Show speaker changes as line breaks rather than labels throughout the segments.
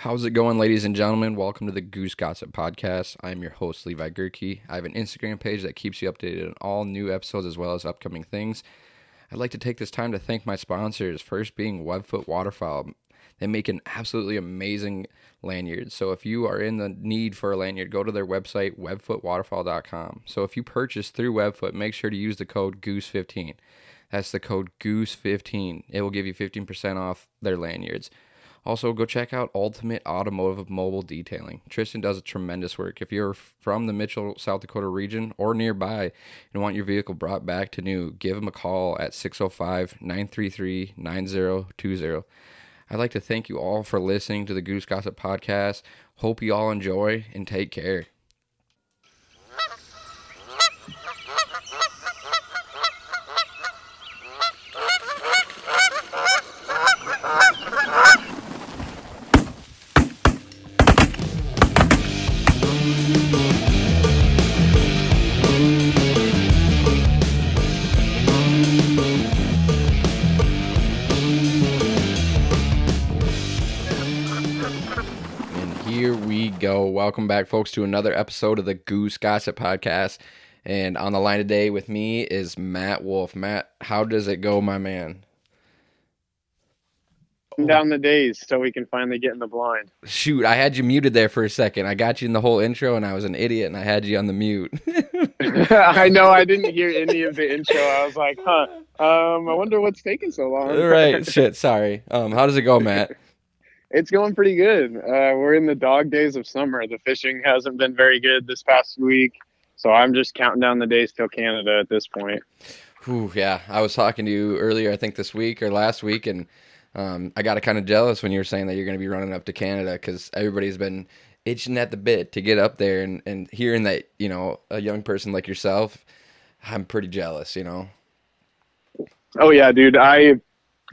How's it going, ladies and gentlemen? Welcome to the Goose Gossip Podcast. I'm your host, Levi Gerke. I have an Instagram page that keeps you updated on all new episodes as well as upcoming things. I'd like to take this time to thank my sponsors, first being Webfoot Waterfowl. They make an absolutely amazing lanyard. So if you are in the need for a lanyard, go to their website, webfootwaterfowl.com. So if you purchase through Webfoot, make sure to use the code GOOSE15. That's the code GOOSE15. It will give you 15% off their lanyards. Also, go check out Ultimate Automotive Mobile Detailing. Tristan does a tremendous work. If you're from the Mitchell, South Dakota region or nearby and want your vehicle brought back to new, give him a call at 605 933 9020. I'd like to thank you all for listening to the Goose Gossip Podcast. Hope you all enjoy and take care. We go. Welcome back, folks, to another episode of the Goose Gossip Podcast. And on the line today with me is Matt Wolfe. Matt, how does it go, my man?
down the days so we can finally get in the blind.
Shoot, I had you muted there for a second. I got you in the whole intro, and I was an idiot, and I had you on the mute.
I know I didn't hear any of the intro. I was like, huh. Um, I wonder what's taking so long.
right, shit. Sorry. Um, how does it go, Matt?
it's going pretty good. Uh, we're in the dog days of summer. The fishing hasn't been very good this past week, so I'm just counting down the days till Canada at this point.
Whew, yeah, I was talking to you earlier, I think this week or last week, and um, I got kind of jealous when you were saying that you're going to be running up to Canada because everybody's been itching at the bit to get up there, and, and hearing that you know a young person like yourself, I'm pretty jealous. You know.
Oh yeah, dude. I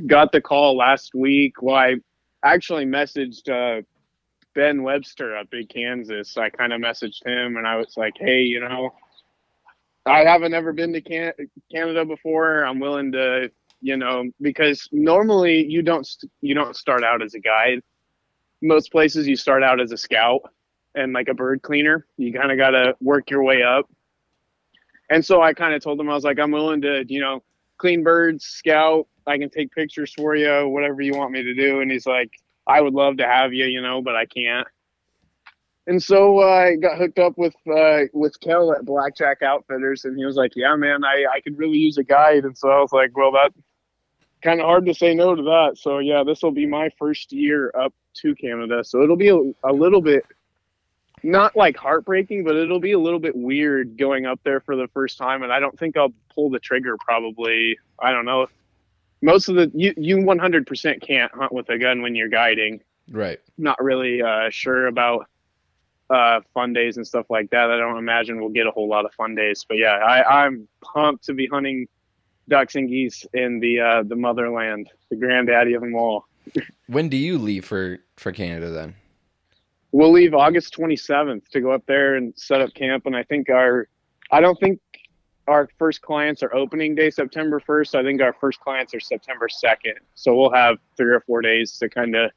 got the call last week. Well, I actually messaged uh, Ben Webster up in Kansas. I kind of messaged him, and I was like, "Hey, you know, I haven't ever been to Can- Canada before. I'm willing to, you know, because normally you don't you don't start out as a guide. Most places you start out as a scout and like a bird cleaner. You kind of got to work your way up. And so I kind of told him I was like, I'm willing to, you know, clean birds, scout. I can take pictures for you, whatever you want me to do. And he's like, I would love to have you, you know, but I can't. And so uh, I got hooked up with uh, with Kel at Blackjack Outfitters, and he was like, "Yeah, man, I, I could really use a guide." And so I was like, "Well, that kind of hard to say no to that." So yeah, this will be my first year up to Canada, so it'll be a, a little bit not like heartbreaking, but it'll be a little bit weird going up there for the first time, and I don't think I'll pull the trigger. Probably, I don't know. Most of the you you 100% can't hunt with a gun when you're guiding.
Right.
Not really uh, sure about uh, fun days and stuff like that. I don't imagine we'll get a whole lot of fun days, but yeah, I, I'm pumped to be hunting ducks and geese in the uh, the motherland, the granddaddy of them all.
When do you leave for for Canada then?
We'll leave August 27th to go up there and set up camp, and I think our, I don't think our first clients are opening day September 1st. I think our first clients are September 2nd. So we'll have three or four days to kind of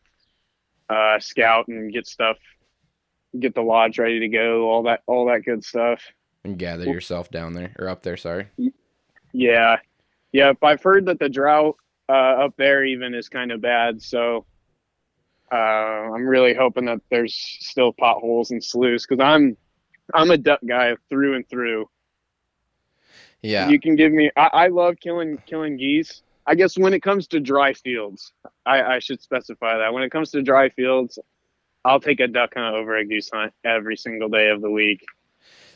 uh, scout and get stuff, get the lodge ready to go, all that, all that good stuff.
And gather yourself down there or up there. Sorry.
Yeah, yeah. I've heard that the drought uh, up there even is kind of bad. So uh, I'm really hoping that there's still potholes and sloughs because I'm I'm a duck guy through and through.
Yeah.
You can give me. I, I love killing killing geese. I guess when it comes to dry fields, I, I should specify that. When it comes to dry fields, I'll take a duck hunt over a goose hunt every single day of the week.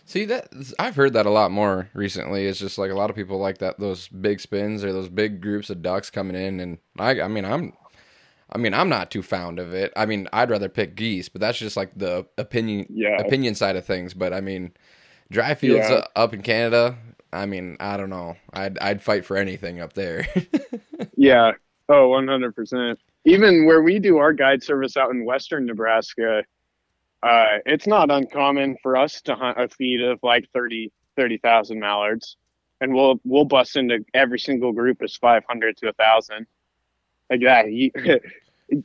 See that I've heard that a lot more recently. It's just like a lot of people like that those big spins or those big groups of ducks coming in, and I I mean I'm I mean I'm not too fond of it. I mean I'd rather pick geese, but that's just like the opinion
Yeah.
opinion side of things. But I mean dry fields
Yeah.
uh, up in Canada. I mean I don't know. I'd I'd fight for anything up there.
Yeah. Oh, 100%. Even where we do our guide service out in western Nebraska, uh, it's not uncommon for us to hunt a feed of like 30 30,000 mallards. And we'll we'll bust into every single group as 500 to 1,000. Like that.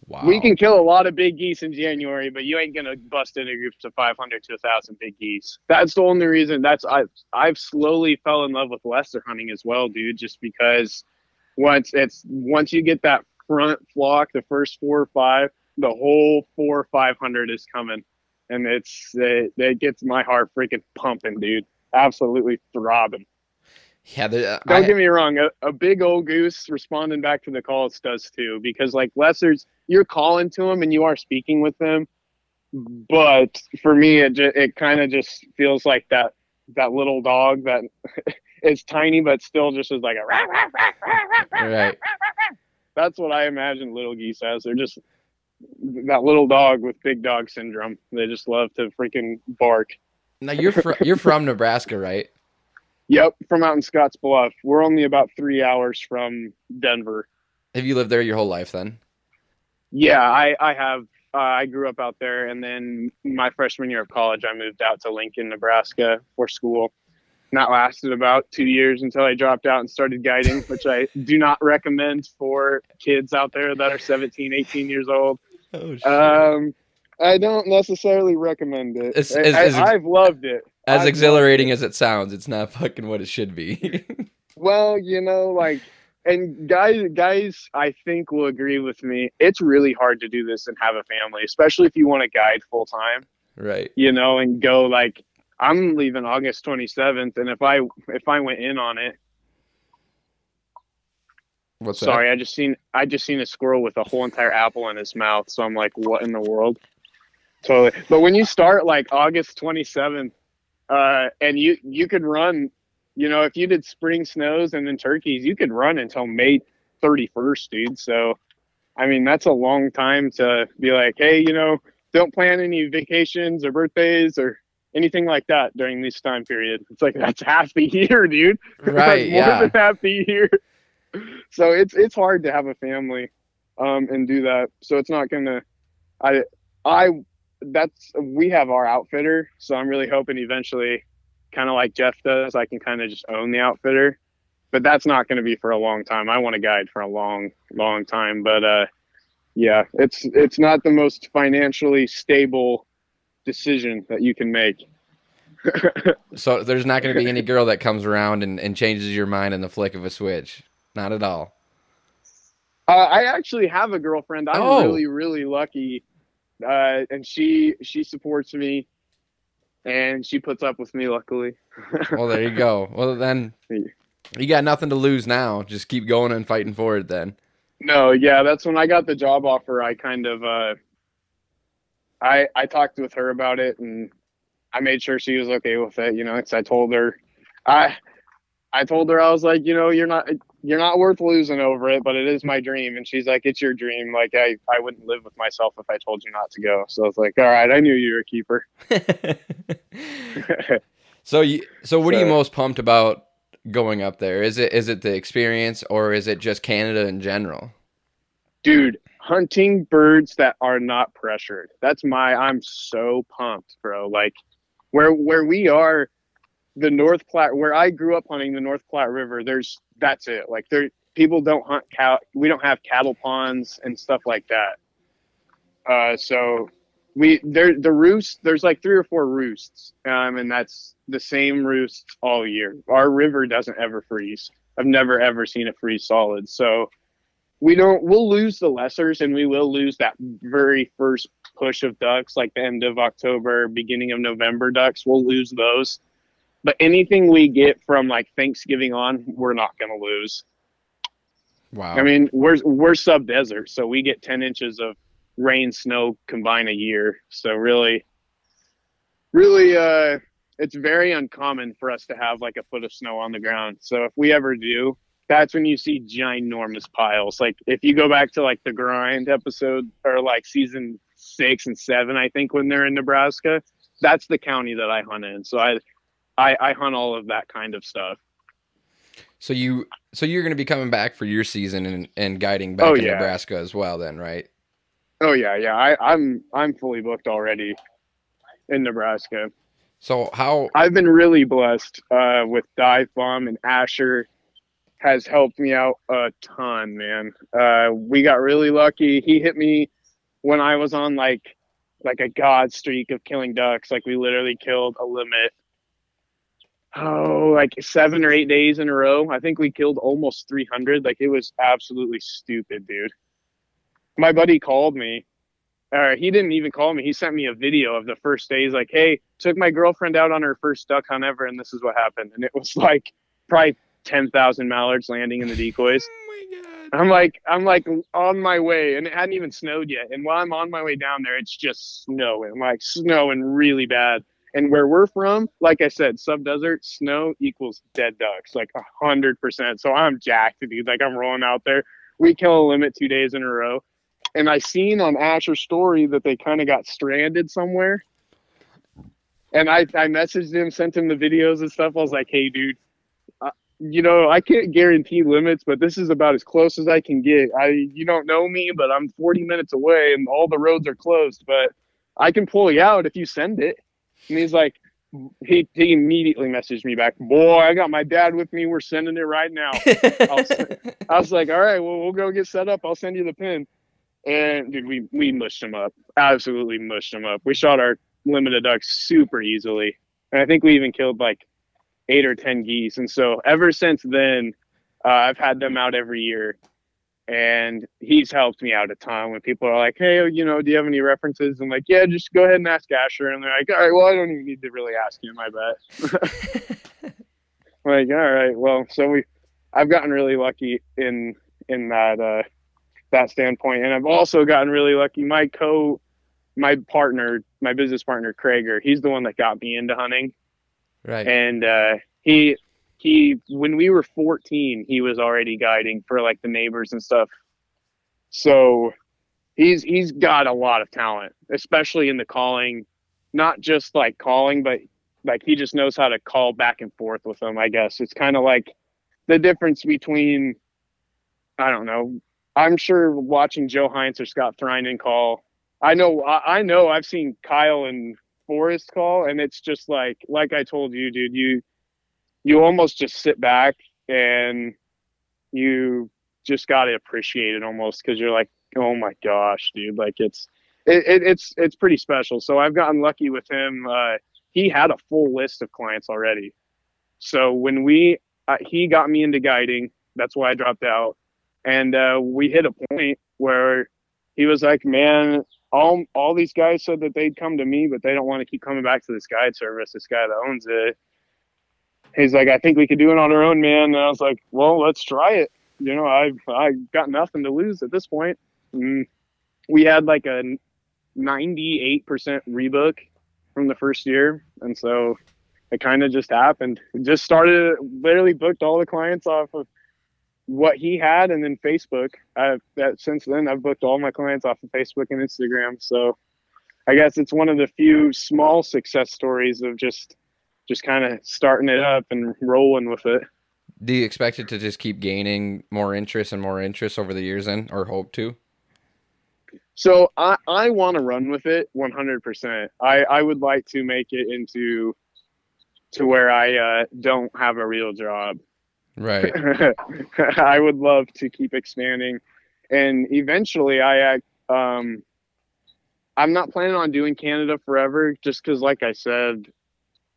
Wow.
We can kill a lot of big geese in January, but you ain't gonna bust into groups of 500 to 1,000 big geese. That's the only reason. That's I I've slowly fell in love with lesser hunting as well, dude. Just because once it's once you get that front flock, the first four or five, the whole four or five hundred is coming, and it's it, it gets my heart freaking pumping, dude. Absolutely throbbing.
Yeah, the, uh,
Don't
I,
get me wrong, a, a big old goose responding back to the calls does too, because like lessers, you're calling to them and you are speaking with them, but for me, it ju- it kind of just feels like that that little dog that is tiny but still just is like a rah, rah, rah,
Right.
That's what I imagine little geese as. They're just that little dog with big dog syndrome. They just love to freaking bark.
now you're fr- you're from Nebraska, right?
Yep, from out in Scotts Bluff. We're only about three hours from Denver.
Have you lived there your whole life then?
Yeah, I, I have. Uh, I grew up out there, and then my freshman year of college, I moved out to Lincoln, Nebraska for school. And that lasted about two years until I dropped out and started guiding, which I do not recommend for kids out there that are 17, 18 years old.
Oh shit.
Um, I don't necessarily recommend it.
It's- it's-
I, have loved it.
As
I've
exhilarating as it sounds, it's not fucking what it should be.
Well, you know, like, and guys, guys, I think will agree with me. It's really hard to do this and have a family, especially if you want to guide full time.
right.
You know, and go like, I'm leaving August 27th, and if I if I went in on it,
What's
sorry, I just seen I just seen a squirrel with a whole entire apple in his mouth, so I'm like, what in the world? Totally. But when you start like August 27th, uh, and you you could run, you know, if you did spring snows and then turkeys, you could run until May 31st, dude. So, I mean, that's a long time to be like, hey, you know, don't plan any vacations or birthdays or anything like that during this time period. It's like that's half the year, dude.
Right.
more
Yeah.
than half the year. So it's it's hard to have a family um and do that. So it's not gonna I I that's we have our outfitter, so I'm really hoping eventually kinda like Jeff does, I can kinda just own the outfitter. But that's not gonna be for a long time. I want to guide for a long, long time. But uh yeah, it's it's not the most financially stable decision that you can make.
So there's not going to be any girl that comes around and, and changes your mind in the flick of a switch. Not at all.
Uh, I actually have a girlfriend. I'm
Oh.
really, really lucky, uh, and she she supports me, and she puts up with me. Luckily,
Well, there you go. Well, then you got nothing to lose now. Just keep going and fighting for it then.
no, yeah, that's when I got the job offer. I kind of, uh, I I talked with her about it, and I made sure she was okay with it. You know, because I told her, I I told her I was like, you know, you're not you're not worth losing over it, but it is my dream. And she's like, it's your dream. Like I I wouldn't live with myself if I told you not to go. So I was like, all right, I knew you were a keeper.
so you so what are you most pumped about going up there? Is it is it the experience or is it just Canada in general?
dude hunting birds that are not pressured that's my i'm so pumped bro like where where we are the north platte where i grew up hunting the north platte river there's that's it. Like there people don't hunt cow we don't have cattle ponds and stuff like that. Uh so we there the roost there's like three or four roosts um and that's the same roosts all year. Our river doesn't ever freeze. I've never ever seen it freeze solid. So we don't we'll lose the lessers and we will lose that very first push of ducks like the end of october beginning of november ducks. We'll lose those but anything we get from like thanksgiving on we're not going to lose
Wow.
i mean we're we're sub desert so we get 10 inches of rain snow combined a year so really really uh it's very uncommon for us to have like a foot of snow on the ground so if we ever do that's when you see ginormous piles. Like if you go back to like the grind episode or like season six and seven, I think when they're in Nebraska, that's the county that I hunt in. So I, I, I hunt all of that kind of stuff.
so you so you're going to be coming back for your season and, and guiding back
Oh,
in
yeah.
Nebraska as well then, right?
Oh yeah, yeah. I, I'm I'm fully booked already in Nebraska.
So how
I've been really blessed uh, with Dive Bomb and Asher has helped me out a ton, man. Uh, we got really lucky. He hit me when I was on like like a god streak of killing ducks. Like we literally killed a limit. Oh, like seven or eight days in a row. I think we killed almost 300. Like it was absolutely stupid, dude. My buddy called me. Uh, he didn't even call me. He sent me a video of the first day. He's like, "Hey, took my girlfriend out on her first duck hunt ever, and this is what happened." And it was like probably 10,000 mallards landing in the decoys.
Oh
I'm like, I'm like on my way, and it hadn't even snowed yet. And while I'm on my way down there, it's just snowing, like snowing really bad. And where we're from, like I said, sub desert, snow equals dead ducks, like a hundred percent. So I'm jacked, dude. Like I'm rolling out there. We kill a limit two days in a row. And I seen on Asher's story that they kind of got stranded somewhere. And I, I messaged him, sent him the videos and stuff. I was like, hey, dude, uh, you know, I can't guarantee limits, but this is about as close as I can get. I, you don't know me, but I'm 40 minutes away and all the roads are closed, but I can pull you out if you send it. And he's like, he, he immediately messaged me back, boy, I got my dad with me. We're sending it right now. I was, I was like, all right, well, we'll go get set up. I'll send you the pin. And dude, we, we mushed him up. Absolutely mushed him up. We shot our limited ducks super easily. And I think we even killed like eight or ten geese. And so ever since then, uh, I've had them out every year, and he's helped me out a ton. When people are like, "Hey, you know, do you have any references?" I'm like, "Yeah, just go ahead and ask Asher." And they're like, "All right, well, I don't even need to really ask him. I bet." like, all right, well, so we, I've gotten really lucky in in that uh, that standpoint, and I've also gotten really lucky. My co, my partner, my business partner, Krager, he's the one that got me into hunting
Right.
and uh, he he when we were 14 he was already guiding for like the neighbors and stuff. So he's he's got a lot of talent especially in the calling. Not just like calling but like he just knows how to call back and forth with them i guess. It's kind of like the difference between i don't know i'm sure watching joe heinz or scott threinen call i know I, I know i've seen kyle and forest call and it's just like like i told you dude you you almost just sit back and you just got to appreciate it almost because you're like oh my gosh dude like it's it, it, it's it's pretty special so i've gotten lucky with him uh, he had a full list of clients already so when we uh, he got me into guiding that's why i dropped out and uh, we hit a point where he was like man all all these guys said that they'd come to me, but they don't want to keep coming back to this guide service. This guy that owns it. He's like, I think we could do it on our own, man. And I was like, well, let's try it. You know, I've I got nothing to lose at this point. And we had like a 98% rebook from the first year, and so it kind of just happened. Just started, literally booked all the clients off of what he had and then Facebook. I've that since then I've booked all my clients off of Facebook and Instagram. So I guess it's one of the few small success stories of just just kind of starting it up and rolling with it.
Do you expect it to just keep gaining more interest and more interest over the years then or hope to?
So I, I want to run with it 100%. I, I would like to make it into to where I uh, don't have a real job.
Right.
I would love to keep expanding, and eventually, I um, I'm not planning on doing Canada forever, just because, like I said,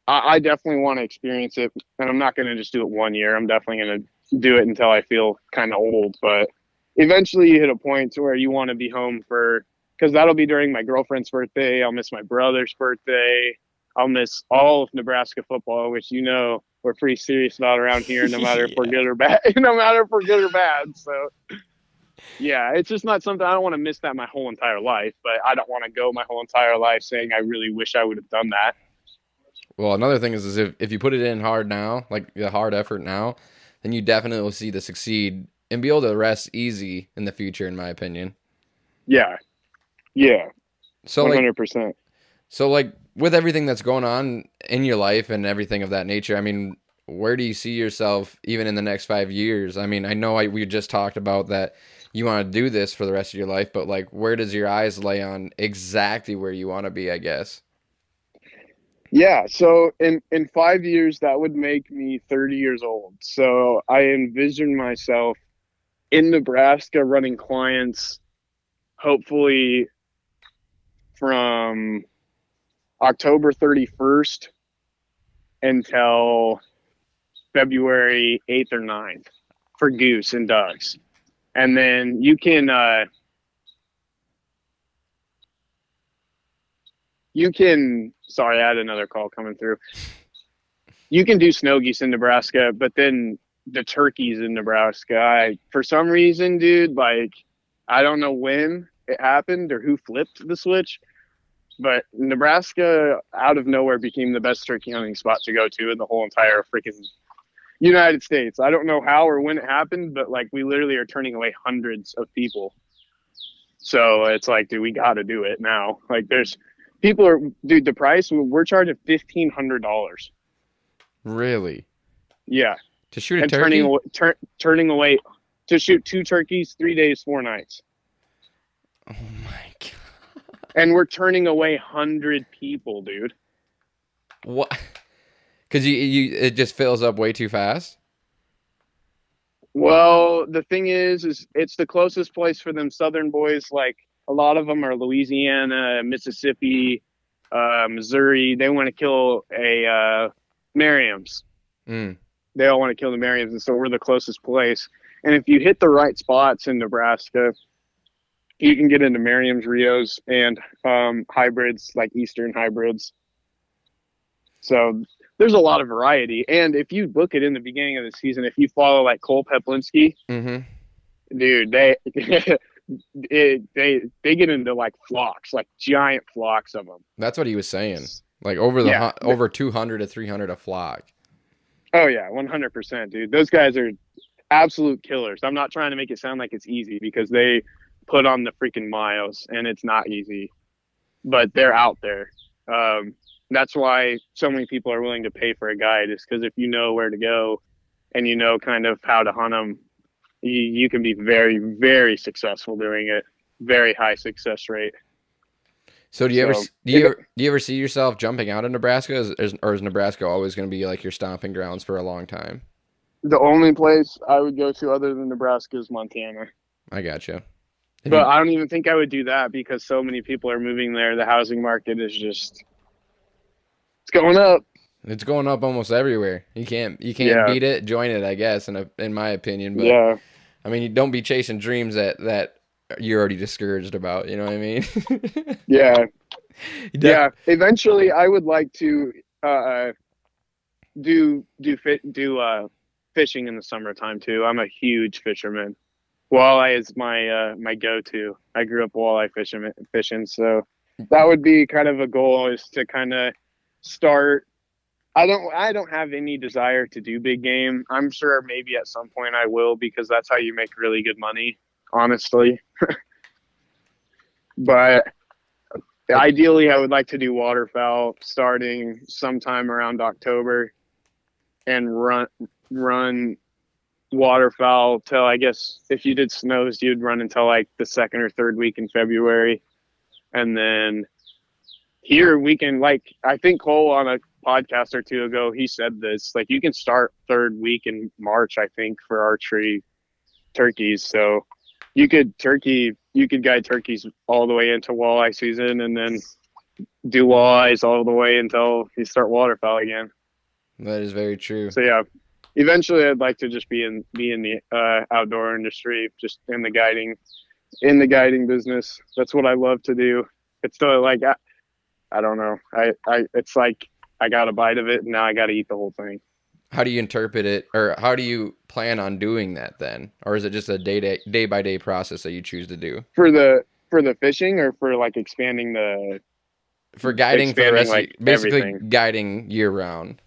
I, I definitely want to experience it, and I'm not going to just do it one year. I'm definitely going to do it until I feel kind of old. But eventually, you hit a point to where you want to be home for, because that'll be during my girlfriend's birthday. I'll miss my brother's birthday. I'll miss all of Nebraska football, which you know we're pretty serious about around here, no matter if we're good or bad. no matter if we're good or bad. So, yeah, it's just not something I don't want to miss that my whole entire life. But I don't want to go my whole entire life saying I really wish I would have done that.
Well, another thing is, is if, if you put it in hard now, like the hard effort now, then you definitely will see the succeed and be able to rest easy in the future, in my opinion.
Yeah, yeah,
So
hundred percent.
so like with everything that's going on in your life and everything of that nature, I mean, where do you see yourself even in the next five years? I mean, I know I, we just talked about that you want to do this for the rest of your life, but like, where does your eyes lay on exactly where you want to be? I guess.
Yeah, so in in five years that would make me 30 years old. So I envision myself in Nebraska running clients, hopefully from October 31st until February 8th or 9th for goose and ducks. And then you can uh, you can sorry i had another call coming through. You can do snow geese in nebraska but then the turkeys in nebraska. I, for some reason dude like i don't know when it happened or who flipped the switch but nebraska out of nowhere became the best turkey hunting spot to go to in the whole entire freaking united states. I don't know how or when it happened but like we literally are turning away hundreds of people. So it's like dude we got to do it now. Like there's people are dude the price we're charging fifteen hundred dollars
Really?
yeah
To shoot a
and
turkey?
turning away, tur- turning away to shoot two turkeys three days four nights
oh my god.
and we're turning away hundred people dude
What? Because you, you, it just fills up way too fast.
well the thing is is it's the closest place for them southern boys like a lot of them are louisiana mississippi uh, missouri they want to kill a uh, merriam's
Mm.
they all want to kill the Merriams, and so we're the closest place. And if you hit the right spots in Nebraska, you can get into Merriam's Rios and um, hybrids like Eastern hybrids. So there's a lot of variety. And if you book it in the beginning of the season, if you follow like Cole Peplinski,
Mm-hmm.
dude, they it, they they get into like flocks, like giant flocks of them.
That's what he was saying. Like over the
Yeah.
over two hundred to three hundred a flock.
Oh yeah, one hundred percent, dude. Those guys are absolute killers. I'm not trying to make it sound like it's easy because they put on the freaking miles and it's not easy, but they're out there. Um, that's why so many people are willing to pay for a guide, is because if you know where to go and you know kind of how to hunt them, you, you can be very, very successful doing it. Very high success rate.
So do you ever
So,
s- do you ever, do you ever see yourself jumping out of Nebraska, is, is, or is Nebraska always going to be like your stomping grounds for a long time?
The only place I would go to other than Nebraska is Montana.
I gotcha. If
But
you-
I don't even think I would do that because so many people are moving there. The housing market is just it's going up.
It's going up almost everywhere. You can't you can't
Yeah.
beat it. Join it, I guess. In a, in my opinion, but
yeah.
I mean, you don't be chasing dreams that that you're already discouraged about. You know what I mean?
Yeah. Yeah. Eventually I would like to uh do do fit do uh fishing in the summertime too. I'm a huge fisherman. Walleye is my uh my go to. I grew up walleye fishing fishing, so that would be kind of a goal is to kind of start I don't I don't have any desire to do big game. I'm sure maybe at some point I will because that's how you make really good money, honestly. but ideally I would like to do waterfowl starting sometime around October and run run waterfowl till I guess if you did snows you'd run until like the second or third week in February. And then here we can like I think Cole on a podcast or two ago he said this like you can start third week in March I think for archery turkeys. So you could turkey you could guide turkeys all the way into walleye season and then do walleyes all the way until you start waterfowl again.
That is very true.
so yeah eventually I'd like to just be in be in the uh, outdoor industry just in the guiding in the guiding business. That's what I love to do. It's still like I, I don't know. I, I it's like I got a bite of it and now I got to eat the whole thing
How do you interpret it, or how do you plan on doing that then, or is it just a day day day by day process that you choose to do
for the for the fishing or for like expanding the
for guiding for rest, of-
like,
basically
everything.
guiding year round?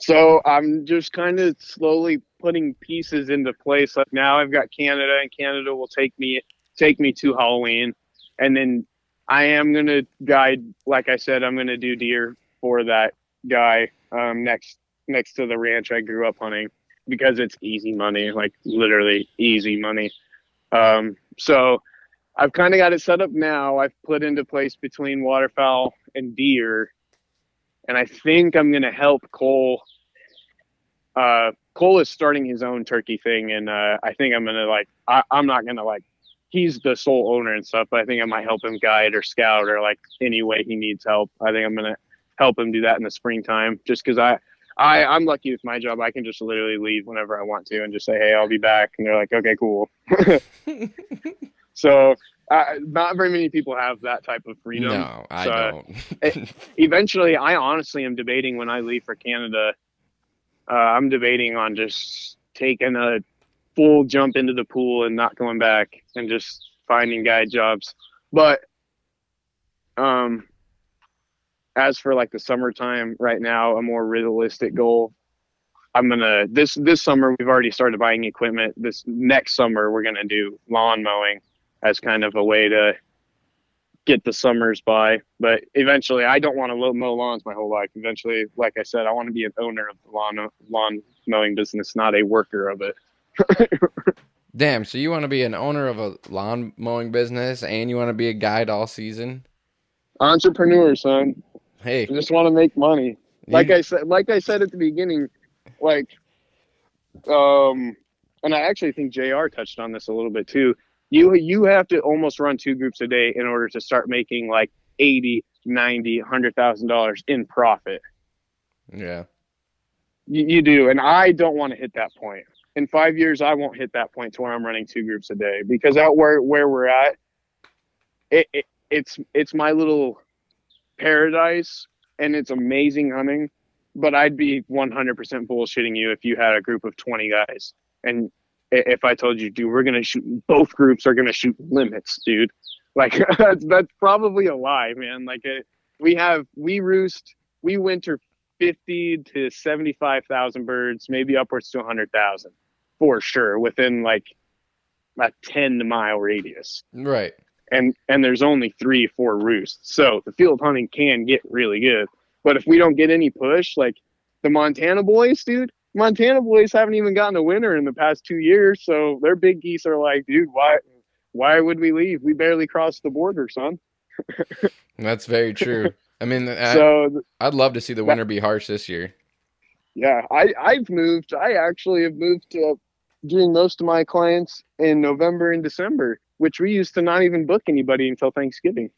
So I'm just kind of slowly putting pieces into place. Like now I've got Canada, and Canada will take me take me to Halloween, and then I am gonna guide. Like I said, I'm gonna do deer for that guy um, next next to the ranch I grew up hunting because it's easy money, like literally easy money. Um, so I've kind of got it set up now. I've put into place between waterfowl and deer and I think I'm gonna help Cole. Uh, Cole is starting his own turkey thing, and uh, I think I'm gonna like. I, I'm not gonna like. He's the sole owner and stuff, but I think I might help him guide or scout or like any way he needs help. I think I'm gonna help him do that in the springtime, just because I. I, I'm lucky with my job. I can just literally leave whenever I want to and just say, "Hey, I'll be back," and they're like, "Okay, cool." so uh, not very many people have that type of freedom.
No, I
So,
don't.
Eventually, I honestly am debating when I leave for Canada. Uh, I'm debating on just taking a full jump into the pool and not going back and just finding guide jobs. But um, as for like the summertime right now, a more realistic goal. I'm gonna this this summer we've already started buying equipment. This next summer we're gonna do lawn mowing as kind of a way to get the summers by. But eventually, I don't want to mow lawns my whole life. Eventually, like I said, I want to be an owner of the lawn lawn mowing business, not a worker of it.
Damn, so you want to be an owner of a lawn mowing business and you want to be a guide all season?
Entrepreneur, son.
Hey,
I just want to make money. Like I said, like I said at the beginning, like, um, and I actually think Jr. touched on this a little bit too. You you have to almost run two groups a day in order to start making like 80, 90, 100,000 dollars in profit.
yeah.
You, you do, and I don't want to hit that point. In five years, I won't hit that point to where I'm running two groups a day because out where where we're at, it, it it's it's my little paradise, and it's amazing hunting. But I'd be 100% bullshitting you if you had a group of 20 guys, and if I told you, dude, we're gonna shoot. Both groups are gonna shoot limits, dude. Like that's that's probably a lie, man. Like it, we have we roost, we winter 50 to 75,000 birds, maybe upwards to 100,000 for sure within like a 10 mile radius.
Right.
And and there's only 3 4 roosts. So the field hunting can get really good. But if we don't get any push like the Montana boys, dude, Montana boys haven't even gotten a winter in the past 2 years, so their big geese are like, dude, why why would we leave? We barely crossed the border, son.
That's very true. I mean, I,
So
I'd love to see the winter be harsh this year.
Yeah, I I've moved. I actually have moved to doing most of my clients in November and December, which we used to not even book anybody until Thanksgiving.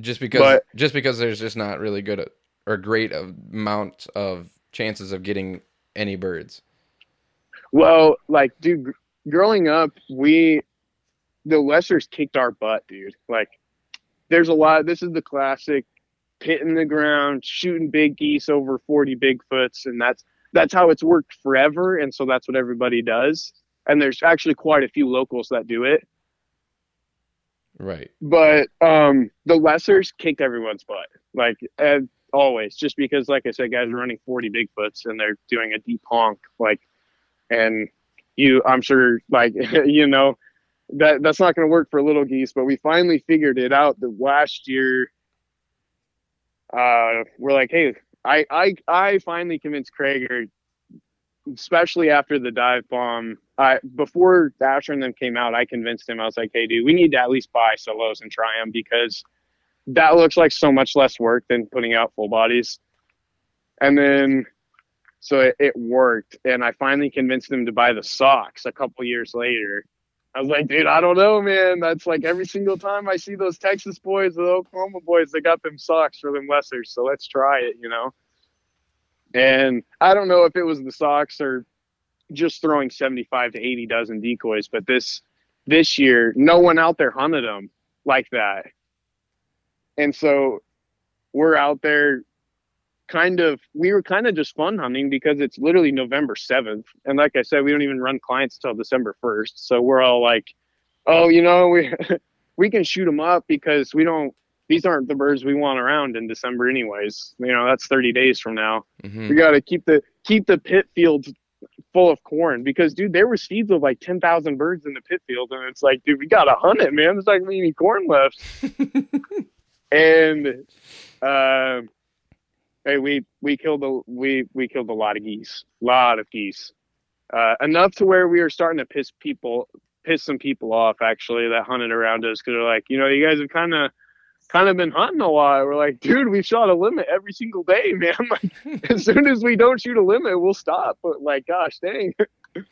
Just because
But-
just because there's just not really good or great amount of chances of getting any birds.
Well, like, dude, growing up, we the Lessers kicked our butt, dude. Like, there's a lot. This is the classic pit in the ground, shooting big geese over 40 Bigfoots, and that's that's how it's worked forever. And so that's what everybody does. And there's actually quite a few locals that do it.
Right.
but um the lessers kicked everyone's butt like always just because like i said guys are running 40 bigfoots and they're doing a deep honk like and you i'm sure like you know that that's not going to work for little geese but we finally figured it out the last year uh we're like hey i i i finally convinced Krager especially after the dive bomb. I before Asher and them came out, I convinced him. I was like, "Hey, dude, we need to at least buy solos and try them because that looks like so much less work than putting out full bodies." And then, so it, it worked, and I finally convinced him to buy the socks a couple years later. I was like, dude, I don't know, man. That's like every single time I see those Texas boys, the Oklahoma boys, they got them socks for them lessers. So let's try it, you know. And I don't know if it was the socks or just throwing 75 to 80 dozen decoys, but this this year, no one out there hunted them like that. And so we're out there kind of we were kind of just fun hunting because it's literally November 7th. And like I said, we don't even run clients till December 1st. So we're all like, "Oh, you know, we we can shoot them up because we don't these aren't the birds we want around in December anyways. You know, that's 30 days from now.
hmm
We got to keep the keep the pit fields full of corn because dude, there were seeds of like 10,000 birds in the pit field and it's like, dude, we got to hunt it, man. There's not gonna be any corn left. and uh, hey, we we killed a we we killed a lot of geese, a lot of geese, uh, enough to where we were starting to piss people piss some people off actually that hunted around us because they're like, you know, you guys have kind of kind of been hunting a lot. We're like, dude, we shot a limit every single day, man. Like, as soon as we don't shoot a limit, we'll stop. But like, gosh, dang. but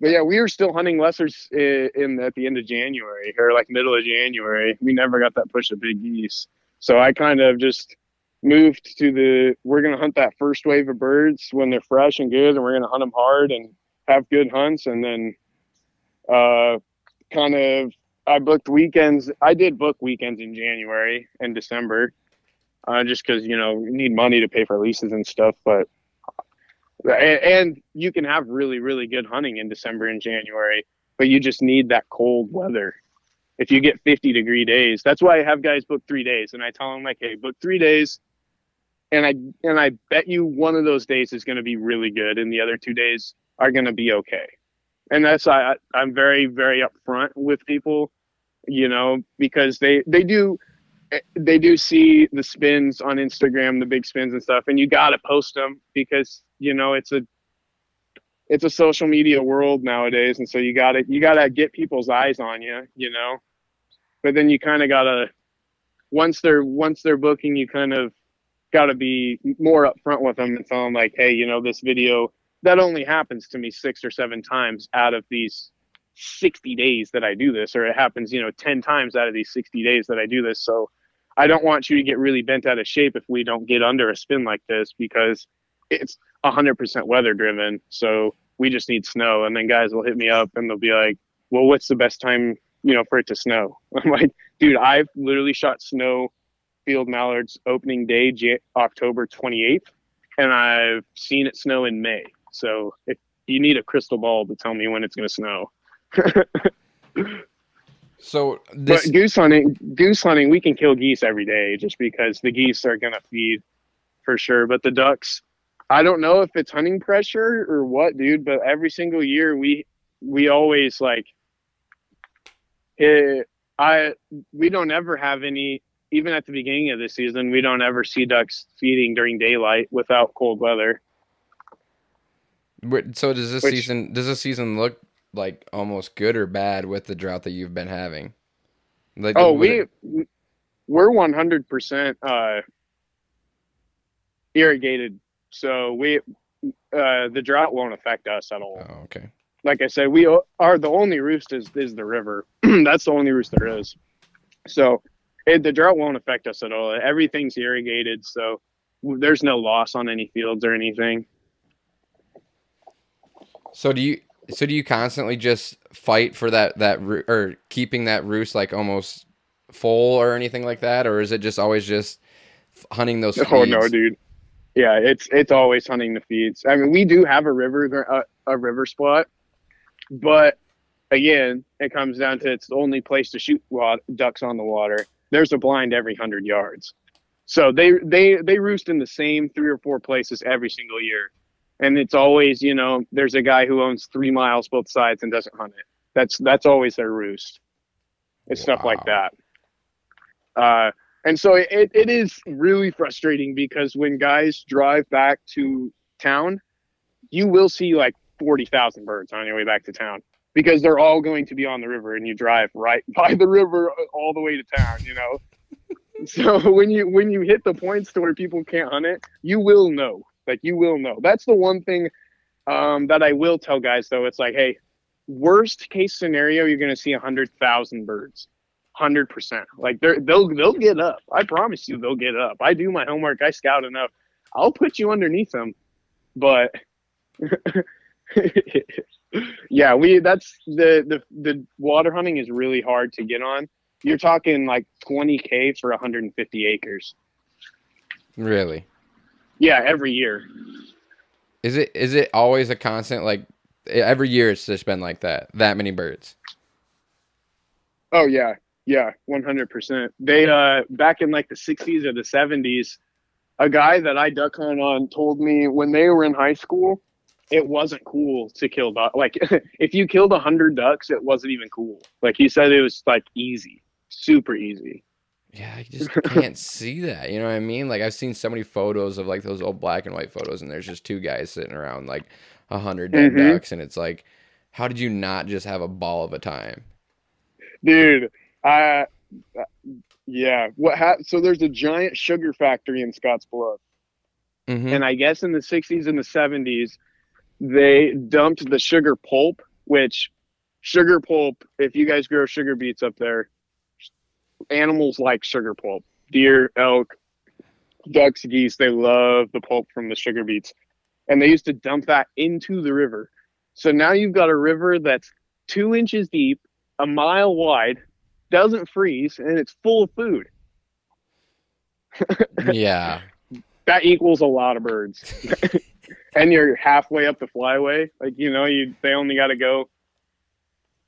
yeah, we were still hunting lessers in, in at the end of January or like middle of January. We never got that push of big geese. So I kind of just moved to the we're going to hunt that first wave of birds when they're fresh and good and we're going to hunt them hard and have good hunts and then uh kind of I booked weekends. I did book weekends in January and December, uh, just because you know you need money to pay for leases and stuff. But and, and you can have really really good hunting in December and January, but you just need that cold weather. If you get 50 degree days, that's why I have guys book three days, and I tell them like, hey, book three days, and I and I bet you one of those days is going to be really good, and the other two days are going to be okay. And that's I I'm very very upfront with people you know, because they they do they do see the spins on Instagram, the big spins and stuff, and you got to post them because you know it's a it's a social media world nowadays, and so you got to you got to get people's eyes on you, you know. But then you kind of got to once they're once they're booking, you kind of got to be more upfront with them and tell them like, hey, you know, this video that only happens to me six or seven times out of these 60 days that I do this, or it happens, you know, 10 times out of these 60 days that I do this. So I don't want you to get really bent out of shape if we don't get under a spin like this because it's 100% weather driven. So we just need snow. And then guys will hit me up and they'll be like, well, what's the best time, you know, for it to snow? I'm like, dude, I've literally shot snow field mallards opening day, J- October 28th, and I've seen it snow in May. So if you need a crystal ball to tell me when it's going to snow,
so this
but goose hunting, goose hunting, we can kill geese every day just because the geese are gonna feed for sure. But the ducks, I don't know if it's hunting pressure or what, dude. But every single year we we always like it. I we don't ever have any. Even at the beginning of the season, we don't ever see ducks feeding during daylight without cold weather.
So does this Which, season does this season look like almost good or bad with the drought that you've been having?
Like, oh, we we're one hundred percent uh, irrigated, so we uh, the drought won't affect us at all.
Oh, okay.
Like I said, we are the only roost is is the river. That's the only roost there is. So it, the drought won't affect us at all. Everything's irrigated, so there's no loss on any fields or anything.
So do you so do you constantly just fight for that that or keeping that roost like almost full or anything like that, or is it just always just hunting those? Feeds?
Oh no, dude. Yeah, it's it's always hunting the feeds. I mean, we do have a river a, uh, a river spot, but again, it comes down to it's the only place to shoot ducks on the water. There's a blind every hundred yards, so they they they roost in the same three or four places every single year and it's always you know there's a guy who owns three miles both sides and doesn't hunt it. That's that's always their roost it's wow. stuff like that. Uh, and so it, it is really frustrating because when guys drive back to town you will see like 40,000 birds on your way back to town because they're all going to be on the river and you drive right by the river all the way to town you know? So when you when you hit the points to where people can't hunt it you will know like you will know. That's the one thing um, that I will tell guys though. It's like, hey, worst case scenario, you're going to see a hundred thousand birds, hundred percent. Like they're they'll they'll get up. I promise you, they'll get up. I do my homework. I scout enough. I'll put you underneath them, but. yeah, we that's the, the the water hunting is really hard to get on. You're talking like 20k for 150 acres.
Really?
Yeah, every year.
Is it is it always a constant like every year it's just been like that that many birds?
Oh yeah. Yeah, 100%. They uh back in like the 60s or the 70s, a guy that I duck hunt on told me when they were in high school, it wasn't cool to kill duck. Like if you killed 100 ducks, it wasn't even cool. Like he said it was like easy, super easy.
Yeah, I just can't see that. You know what I mean? Like I've seen so many photos of like those old black and white photos, and there's just two guys sitting around like a hundred dead mm-hmm. ducks, and it's like, how did you not just have a ball of a time,
dude? I Yeah. What ha- so there's a giant sugar factory in Scottsbluff.
Mm-hmm.
And I guess in the 60s and the 70s, they dumped the sugar pulp, which sugar pulp, if you guys grow sugar beets up there, animals like sugar pulp. Deer, elk, ducks, geese, they love the pulp from the sugar beets. And they used to dump that into the river. So now you've got a river that's two inches deep, a mile wide, doesn't freeze, and it's full of food.
yeah.
That equals a lot of birds. and you're halfway up the flyway. Like, you know, you they only got to go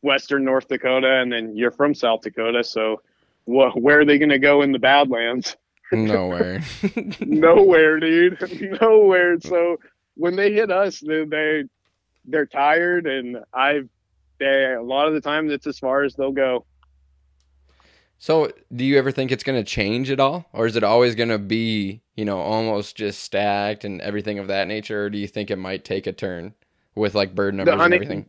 western North Dakota, and then you're from South Dakota. So, wh- where are they going to go in the Badlands?
Nowhere.
Nowhere, dude. Nowhere. So when they hit us, they, they they're tired, and I they a lot of the time that's as far as they'll go.
So, do you ever think it's going to change at all? Or is it always going to be, you know, almost just stacked and everything of that nature? Or do you think it might take a turn with like bird numbers and everything?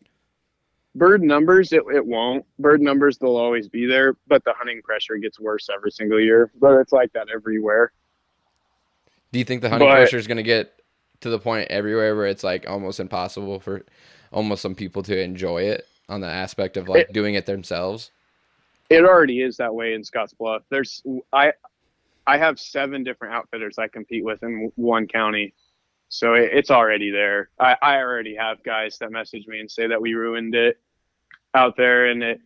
Bird numbers, it, it won't. Bird numbers, they'll always be there, but the hunting pressure gets worse every single year. But it's like that everywhere.
Do you think the hunting
But-
pressure is going to get to the point everywhere where it's like almost impossible for almost some people to enjoy it on the aspect of like
It-
doing it themselves?
It already is that way in Scottsbluff. There's I I have seven different outfitters I compete with in one county, so it, it's already there. I, I already have guys that message me and say that we ruined it out there, and it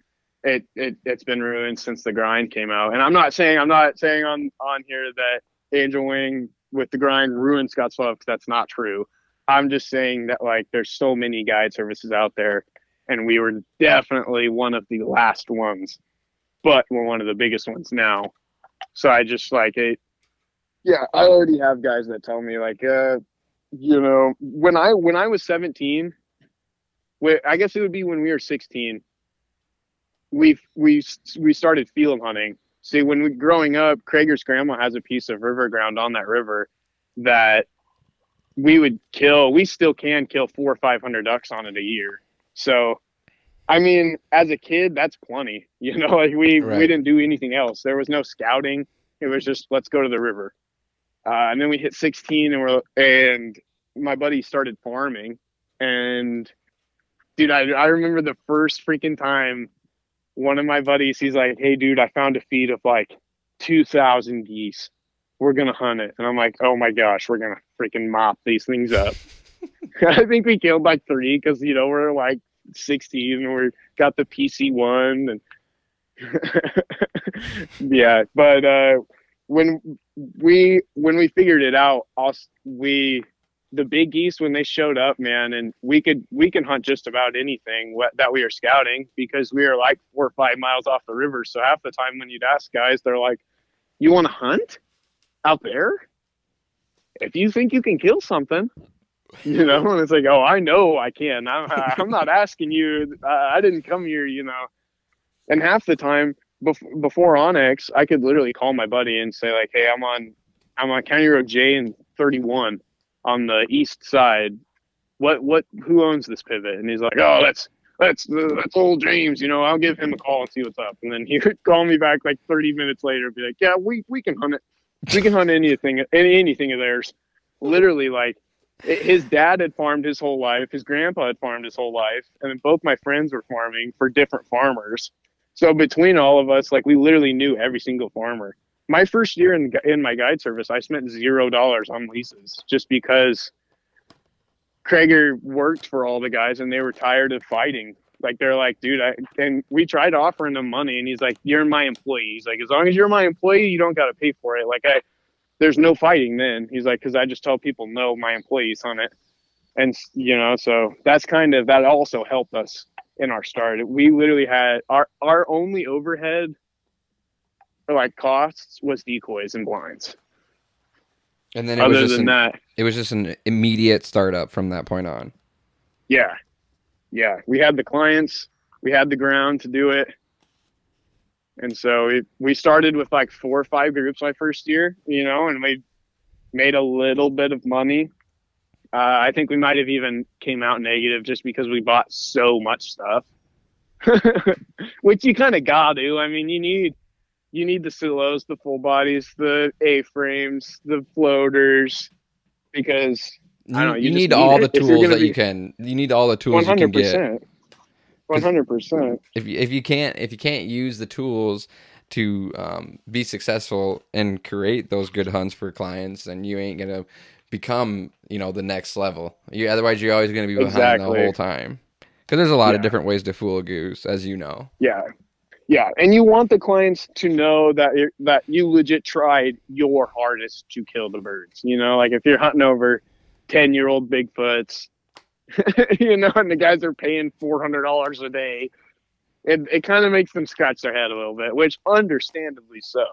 it, it it's been ruined since the grind came out. And I'm not saying I'm not saying on on here that Angel Wing with the grind ruined Scottsbluff. 'cause That's not true. I'm just saying that like there's so many guide services out there, and we were definitely one of the last ones, but we're one of the biggest ones now. So I just like it. Yeah, I already have guys that tell me like, uh, you know, when I when I was 17, wh- I guess it would be when we were 16. We we we started field hunting. See, when we growing up, Krager's grandma has a piece of river ground on that river that we would kill. We still can kill four or five hundred ducks on it a year. So, I mean, as a kid, that's plenty. You know, like we
Right.
we didn't do anything else. There was no scouting. It was just let's go to the river. Uh, and then we hit 16, and we're and my buddy started farming, and dude, I I remember the first freaking time one of my buddies, he's like, "Hey, dude, I found a feed of like 2,000 geese. We're gonna hunt it." And I'm like, "Oh my gosh, we're gonna freaking mop these things up." I think we killed like three because you know we're like 16 and we got the PC one and yeah, but uh, when we when we figured it out, we the big geese when they showed up, man, and we could we can hunt just about anything that we are scouting because we are like four or five miles off the river. So half the time when you'd ask guys, they're like, "You want to hunt out there? If you think you can kill something." You know, and it's like, oh, I know I can. I'm, I'm not asking you. I, I didn't come here, you know. And half the time, bef- before onX, I could literally call my buddy and say like, "Hey, I'm on, I'm on County Road J and 31 on the east side. What, what, who owns this pivot?" And he's like, "Oh, that's that's that's old James. You know, I'll give him a call and see what's up." And then he would call me back like 30 minutes later, and be like, "Yeah, we we can hunt it. We can hunt anything, any anything of theirs." Literally, like his dad had farmed his whole life, his grandpa had farmed his whole life, and then both my friends were farming for different farmers. So between all of us, like we literally knew every single farmer. My first year in in my guide service, I spent zero dollars on leases just because Krager worked for all the guys and they were tired of fighting. Like they're like, dude, I and we tried offering him money and he's like, You're my employee. He's like, as long as you're my employee, you don't gotta pay for it. Like I there's no fighting then. He's like, because I just tell people no, my employees on it, and you know, so that's kind of that also helped us in our start. We literally had our our only overhead, or like costs, was decoys and blinds.
And then it was
Other
just
than
an,
that,
it was just an immediate startup from that point on.
yeah, yeah, we had the clients, we had the ground to do it. And so we, we started with like four or five groups my first year, you know, and we made a little bit of money. Uh, I think we might have even came out negative just because we bought so much stuff, which you kind of got to. I mean, you need you need the silos, the full bodies, the A frames, the floaters, because
You,
I don't know,
you
you
need all
need
the
it if you're
tools that you can. You need all the tools you can get.
one hundred percent.
If you, if you can't if you can't use the tools to um, be successful and create those good hunts for clients, then you ain't gonna become you know the next level. You otherwise you're always gonna be behind
Exactly.
the whole time. Because there's a lot of different ways to fool a goose, as you know.
Yeah, yeah, and you want the clients to know that that you legit tried your hardest to kill the birds. You know, like if you're hunting over ten year old bigfoots, you know, and the guys are paying four hundred dollars a day, it it kind of makes them scratch their head a little bit, which understandably so.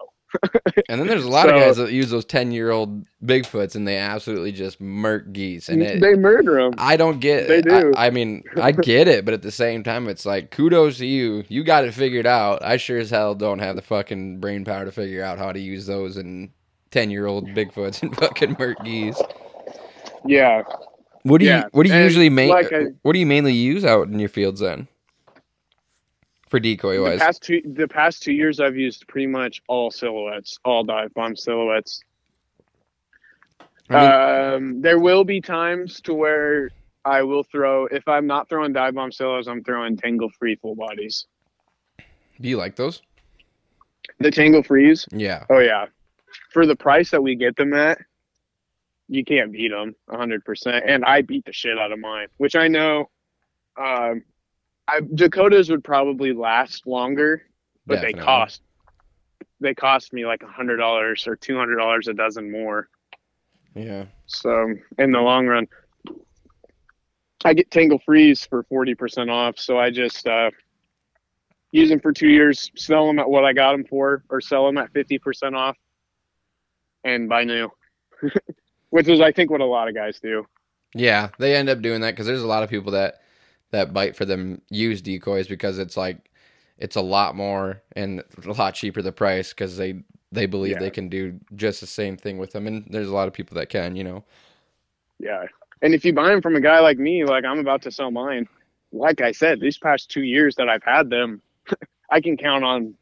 And then there's a lot of
So-
guys that use those ten year old Bigfoots and they absolutely just murk geese. And it,
they murder them.
I don't get.
They do.
I, I mean, I get it, but at the same time, it's like kudos to you. You got it figured out. I sure as hell don't have the fucking brain power to figure out how to use those and ten year old Bigfoots and fucking murk geese.
Yeah,
What do you What do you
and
usually
like I-
what do you mainly use out in your fields then? For decoy
the past two the past two years, I've used pretty much all silhouettes, all dive bomb silhouettes.
I mean,
um, there will be times to where I will throw. If I'm not throwing dive bomb silos, I'm throwing tangle free full bodies.
do you like those?
The Tanglefrees.
Yeah,
Oh yeah, for the price that we get them at, you can't beat them 100. percent And I beat the shit out of mine, which I know. Um, I, Dakotas would probably last longer, but
definitely.
they cost. They cost me like a hundred dollars or two hundred dollars a dozen more.
Yeah,
So in the long run, I get Tanglefrees for forty percent off. So I just uh, use them for two years, sell them at what I got them for, or sell them at fifty percent off, and buy new. Which is, I think, what a lot of guys do.
Yeah, they end up doing that because there's a lot of people that that bite for them use decoys because it's like it's a lot more and a lot cheaper the price because they they believe
Yeah.
they can do just the same thing with them and there's a lot of people that can you know
Yeah, and if you buy them from a guy like me, like I'm about to sell mine, like I said, these past two years that I've had them, I can count on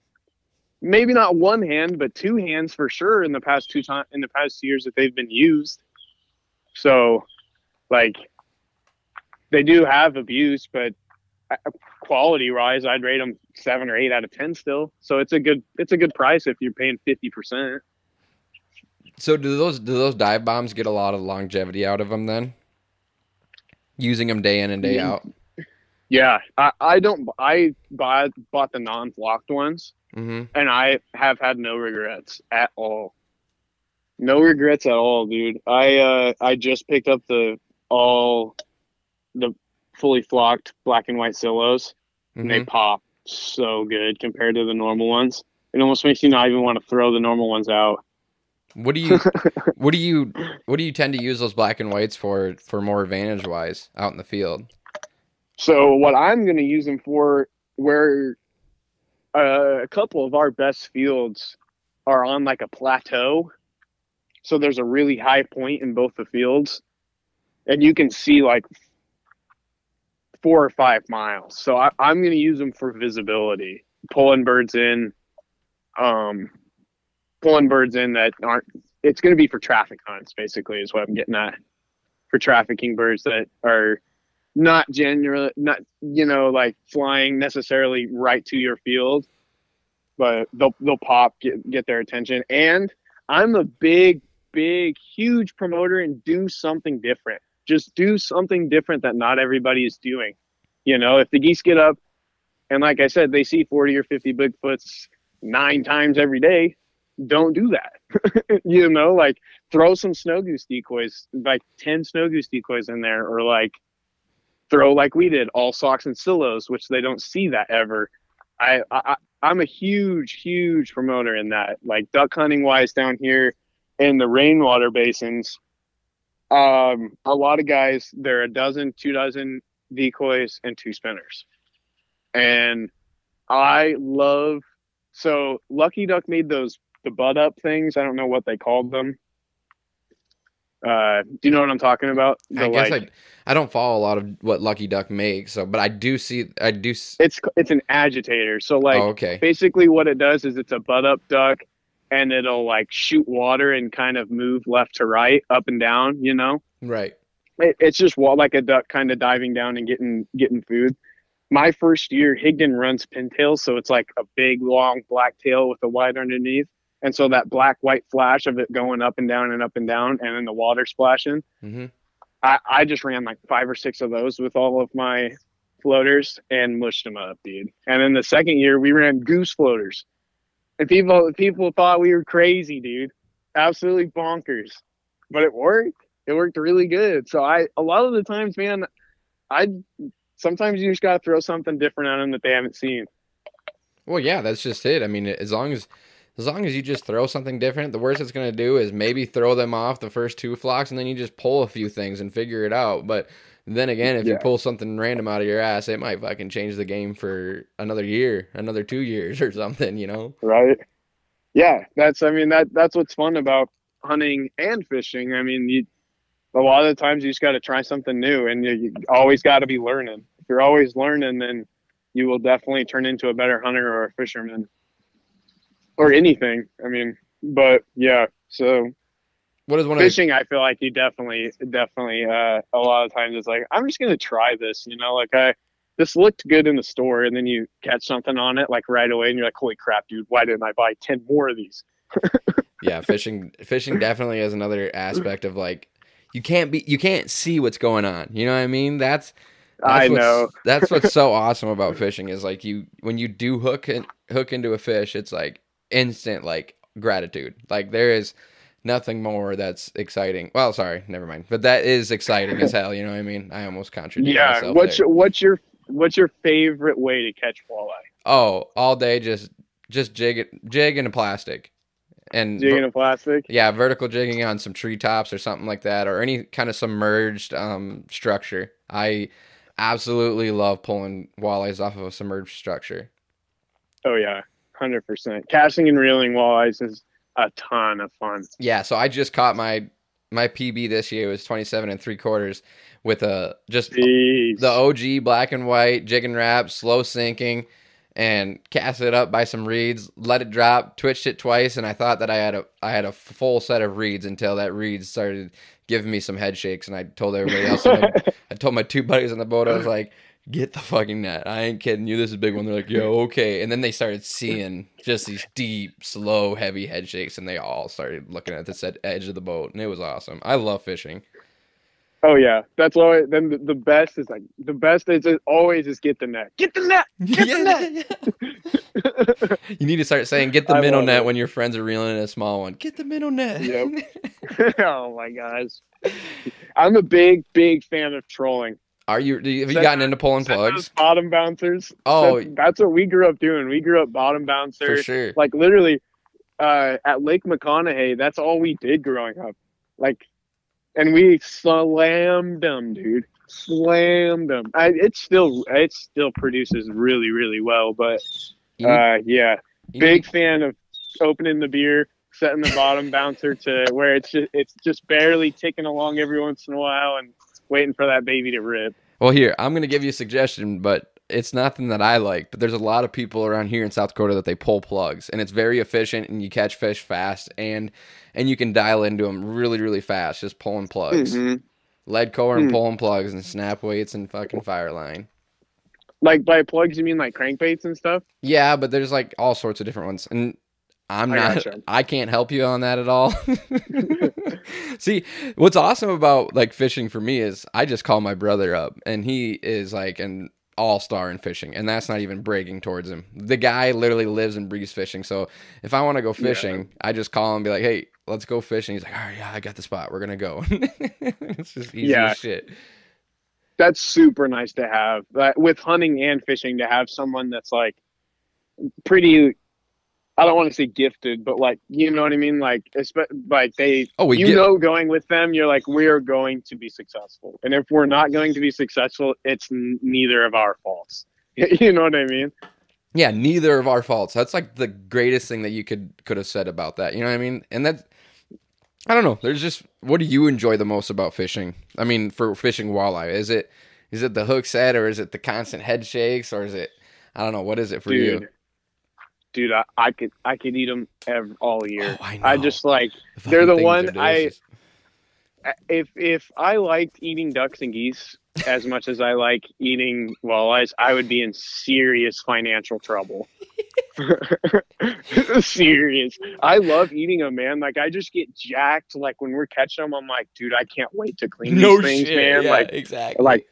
maybe not one hand, but two hands for sure in the past two time in the past two years that they've been used. So, like, they do have abuse, but quality wise, I'd rate them seven or eight out of ten still. So it's a good it's a good price if you're paying fifty percent.
so do those do those dive bombs get a lot of longevity out of them then using them day in and day
Yeah.
out
Yeah, I, I don't I bought bought the non flocked ones.
mm-hmm.
and I have had no regrets at all. No regrets at all, dude. I uh I just picked up the all the fully flocked black and white silos and they pop so good compared to the normal ones. It almost makes you not even want to throw the normal ones out.
what do you what do you what do you tend to use those black and whites for for more advantage wise out in the field
So what I'm going to use them for, where uh, a couple of our best fields are on like a plateau, so there's a really high point in both the fields, and you can see like four or five miles. So I, I'm going to use them for visibility, pulling birds in, um, pulling birds in that aren't. It's going to be for traffic hunts, basically, is what I'm getting at. For trafficking birds that are not generally not you know like flying necessarily right to your field but they'll they'll pop get, get their attention and i'm a big big huge promoter and do something different just do something different that not everybody is doing you know if the geese get up and like i said they see 40 or 50 bigfoots nine times every day don't do that you know like throw some snow goose decoys like 10 snow goose decoys in there or like throw like we did, all socks and silos, which they don't see that ever. I, I I'm a huge, huge promoter in that. Like duck hunting wise down here in the rainwater basins, um, a lot of guys there are a dozen, two dozen decoys and two spinners. And I love so Lucky Duck made those the butt up things. I don't know what they called them. Uh, do you know what I'm talking about?
I guess
like,
I I don't follow a lot of what Lucky Duck makes, so but I do see I do. s-
it's it's an agitator. So like
oh, okay.
basically what it does is it's a butt up duck and it'll like shoot water and kind of move left to right, up and down, you know?
Right.
It, it's just like a duck kind of diving down and getting getting food. My first year, Higdon runs pintail, so it's like a big long black tail with a white underneath. And so that black white flash of it going up and down and up and down and then the water splashing.
hmm
I, I just ran like five or six of those with all of my floaters and mushed them up, dude. And then the second year we ran goose floaters. And people people thought we were crazy, dude. Absolutely bonkers. But it worked. It worked really good. So I a lot of the times, man, I sometimes you just gotta throw something different at them that they haven't seen.
Well, yeah, that's just it. I mean, as long as as long as you just throw something different, the worst it's gonna do is maybe throw them off the first two flocks, and then you just pull a few things and figure it out. But then again, if you pull something random out of your ass, it might fucking change the game for another year, another two years, or something. You know?
Right. Yeah, that's I mean that that's what's fun about hunting and fishing. I mean, you a lot of the times you just got to try something new, and you, you always got to be learning. If you're always learning, then you will definitely turn into a better hunter or a fisherman or anything. I mean, but yeah, so
What is one of
fishing, I feel like you definitely, definitely, uh, a lot of times it's like I'm just gonna try this. You know, like I this looked good in the store, and then you catch something on it like right away, and you're like, holy crap, dude, why didn't I buy ten more of these?
yeah fishing fishing definitely is another aspect of like you can't be you can't see what's going on you know what i mean that's, that's
I know.
that's what's so awesome about fishing is like you when you do hook and hook into a fish it's like instant like gratitude like there is nothing more that's exciting well sorry never mind but that is exciting as hell you know what i mean i almost contradicted
Yeah.
myself
What's
there.
your, what's your what's your favorite way to catch walleye?
oh all day just just jig jig a plastic and
Jigging a plastic.
Yeah, vertical jigging on some treetops or something like that, or any kind of submerged um, structure. I absolutely love pulling walleyes off of a submerged structure.
Oh yeah, hundred percent. Casting and reeling walleyes is a ton of fun.
Yeah, so I just caught my my PB this year was twenty seven and three quarters with a just
Jeez.
the OG black and white jig and wrap, slow sinking, and cast it up by some reeds, let it drop, twitched it twice, and I thought that I had a I had a full set of reeds until that reeds started giving me some head shakes, and I told everybody else. I told my two buddies on the boat, I was like, "Get the fucking net! I ain't kidding you. This is a big one." They're like, "Yo, okay." And then they started seeing just these deep, slow, heavy head shakes, and they all started looking at this ed- edge of the boat, and it was awesome. I love fishing.
oh yeah, that's always then the, the best is like the best is it always is get the net. Get the net. Get the net.
you need to start saying "get the
I
minnow net"
it.
when your friends are reeling in a small one. Get the minnow net.
Yep. oh my gosh. I'm a big, big fan of trolling.
Are you? Have you gotten into pulling plugs?
Bottom bouncers.
Oh,
that's, that's what we grew up doing. We grew up bottom bouncers.
for sure.
Like literally, uh, at Lake McConaughy, that's all we did growing up. Like, and we slammed them, dude. Slammed them. I, it still, it still produces really, really well. But uh, yeah, big fan of opening the beer, setting the bottom bouncer to where it's just, it's just barely ticking along every once in a while, and waiting for that baby to rip.
Well, here I'm gonna give you a suggestion, but it's nothing that I like. But there's a lot of people around here in South Dakota that they pull plugs, and it's very efficient, and you catch fish fast, and and you can dial into them really, really fast, just pulling plugs,
Mhm.
lead core and
Hmm.
pulling plugs, and snap weights and fucking FireLine.
Like by plugs, you mean like crankbaits and stuff?
Yeah, but there's like all sorts of different ones, and I'm
I
not.
gotcha.
I can't help you on that at all. See, what's awesome about like fishing for me is I just call my brother up, and he is like an all star in fishing, and that's not even bragging towards him. The guy literally lives and breathes fishing. So if I want to go
Yeah.
fishing, I just call him and be like, "Hey, let's go fishing." He's like, "All right, yeah, I got the spot. We're gonna go." it's just easy
Yeah.
as shit.
that's super nice to have But with hunting and fishing to have someone that's like pretty i don't want to say gifted but like you know what i mean like like they
Oh, we
you
get
know going with them you're like we're going to be successful and if we're not going to be successful it's n- neither of our faults you know what i mean
Yeah, neither of our faults. That's like the greatest thing that you could could have said about that. You know what I mean? And that, I don't know. There's just what do you enjoy the most about fishing? I mean, for fishing walleye, is it is it the hook set or is it the constant head shakes or is it I don't know what is it for
dude,
you?
Dude, I, I could I could eat them every, all year.
Oh, I
I just like
The
they're the one I- if if I liked eating ducks and geese as much as I like eating walleyes, I would be in serious financial trouble. serious. I love eating them, man. Like I just get jacked. Like when we're catching them, I'm like, dude, I can't wait to clean
no
these things,
shit.
man.
yeah,
Like
exactly.
like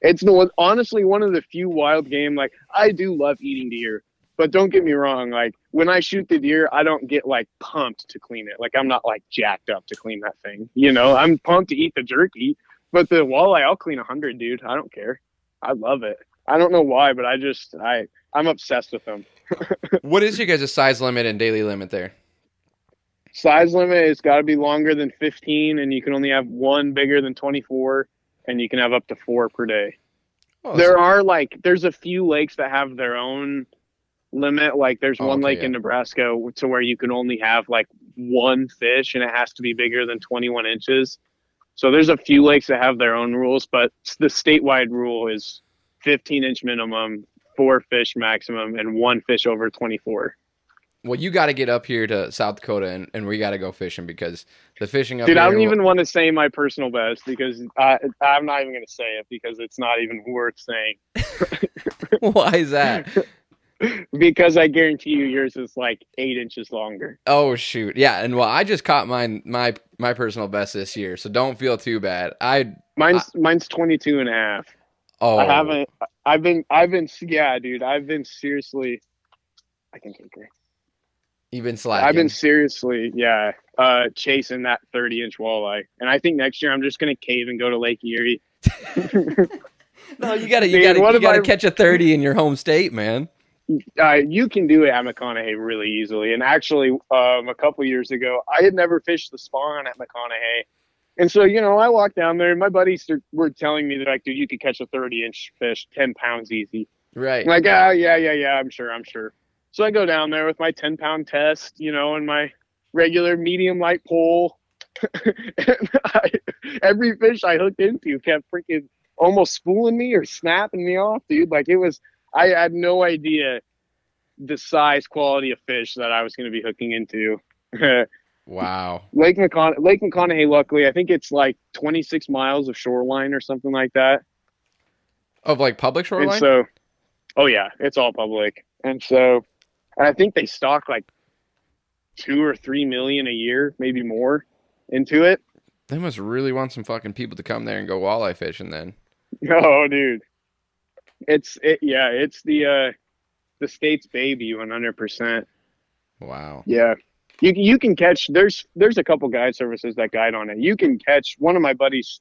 it's the one honestly one of the few wild game like i do love eating deer but don't get me wrong like when i shoot the deer i don't get like pumped to clean it. Like i'm not like jacked up to clean that thing you know? I'm pumped to eat the jerky but the walleye i'll clean a hundred dude. I don't care. I love it. I don't know why but i just i i'm obsessed with them.
What is your guys' size limit and daily limit there?
size limit has got to be longer than 15 and you can only have one bigger than 24 and you can have up to four per day.
Oh,
there are like there's a few lakes that have their own limit like there's
Oh,
one
okay,
lake
yeah.
in nebraska to where you can only have like one fish and it has to be bigger than 21 inches so there's a few lakes that have their own rules but the statewide rule is 15 inch minimum four fish maximum and one fish over 24
well, you got to get up here to South Dakota and, and we got to go fishing because the fishing up
dude i don't
will-
even want to say my personal best because I, i'm not even going to say it because it's not even worth saying
Why is that?
because i guarantee you yours is like eight inches longer
Oh shoot, yeah, and well, I just caught mine my my personal best this year, so don't feel too bad. I
Mine's mine's 22 and a half.
oh
I haven't I've been I've been yeah, dude. I've been seriously I can take her.
you've been slacking.
I've been seriously, yeah, uh chasing that 30 inch walleye. And I think next year I'm just gonna cave and go to Lake Erie.
no, you gotta you
Dude,
gotta you gotta
I-
catch a thirty in your home state, man.
Uh, you can do it at McConaughy really easily. And actually, um, a couple years ago, I had never fished the spawn at McConaughy. And so, you know, I walked down there and my buddies were telling me that, like, dude, you could catch a 30 inch fish, 10 pounds easy.
Right.
I'm like, ah, yeah, yeah, yeah, I'm sure, I'm sure. So I go down there with my 10 pound test, you know, and my regular medium light pole. and I, every fish I hooked into kept freaking almost spooling me or snapping me off, dude. Like it was, I had no idea the size quality of fish that I was going to be hooking into.
Wow.
Lake McCon Lake McConaughy, luckily, I think it's like 26 miles of shoreline or something like that.
Of like public
And
shoreline.
so, oh yeah, it's all public. And so, and I think they stock like two or three million a year, maybe more, into it.
they must really want some fucking people to come there and go walleye fishing. Then.
Oh, dude, it's it. Yeah, it's the uh, the state's baby, one hundred percent.
Wow.
Yeah, you you can catch. There's there's a couple guide services that guide on it. You can catch. One of my buddies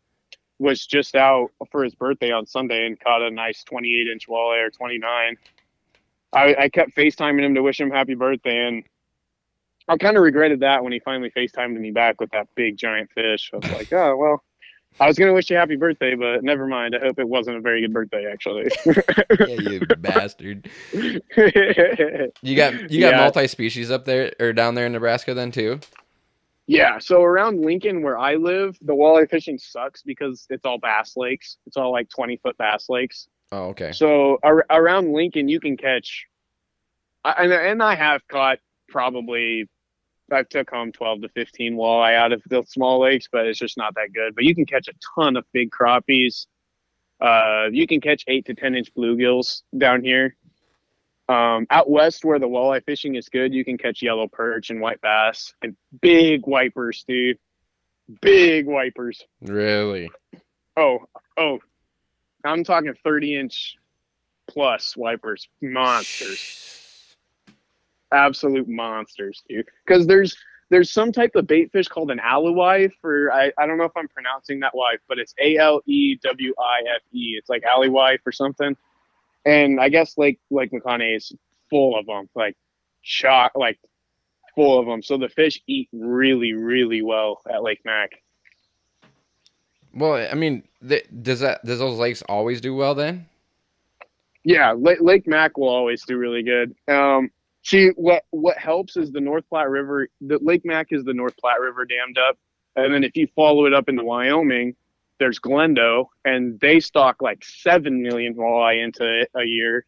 was just out for his birthday on Sunday and caught a nice 28 inch walleye or 29. I, I kept FaceTiming him to wish him happy birthday, and I kind of regretted that when he finally FaceTimed me back with that big giant fish. I was like, oh well. I was gonna wish you happy birthday, but never mind. I hope it wasn't a very good birthday, actually.
yeah, you bastard. You got you got
Yeah.
multi species up there or down there in Nebraska then too.
Yeah, so around Lincoln, where I live, the walleye fishing sucks because it's all bass lakes. It's all like 20 foot bass lakes.
Oh, okay.
So ar- around Lincoln, you can catch, I, and, and I have caught probably, I've took home 12 to 15 walleye out of the small lakes, but it's just not that good. But you can catch a ton of big crappies. Uh, you can catch eight to 10 inch bluegills down here. Um, out west where the walleye fishing is good, you can catch yellow perch and white bass and big wipers, dude. Big wipers.
Really?
Oh, oh, I'm talking 30 inch plus wipers, monsters, absolute monsters, dude. Because there's there's some type of bait fish called an alewife, or I, I don't know if I'm pronouncing that wife, but it's A L E W I F E. It's like alewife or something. And I guess Lake Lake McConaughy is full of them, like shot, like full of them. So the fish eat really, really well at Lake Mac.
Well, I mean, th- does that does those lakes always do well then?
Yeah, Lake, Lake Mac will always do really good. Um, see, what what helps is the North Platte River. The Lake Mac is the North Platte River dammed up, And then if you follow it up into Wyoming, there's Glendo, and they stock like seven million walleye into a year,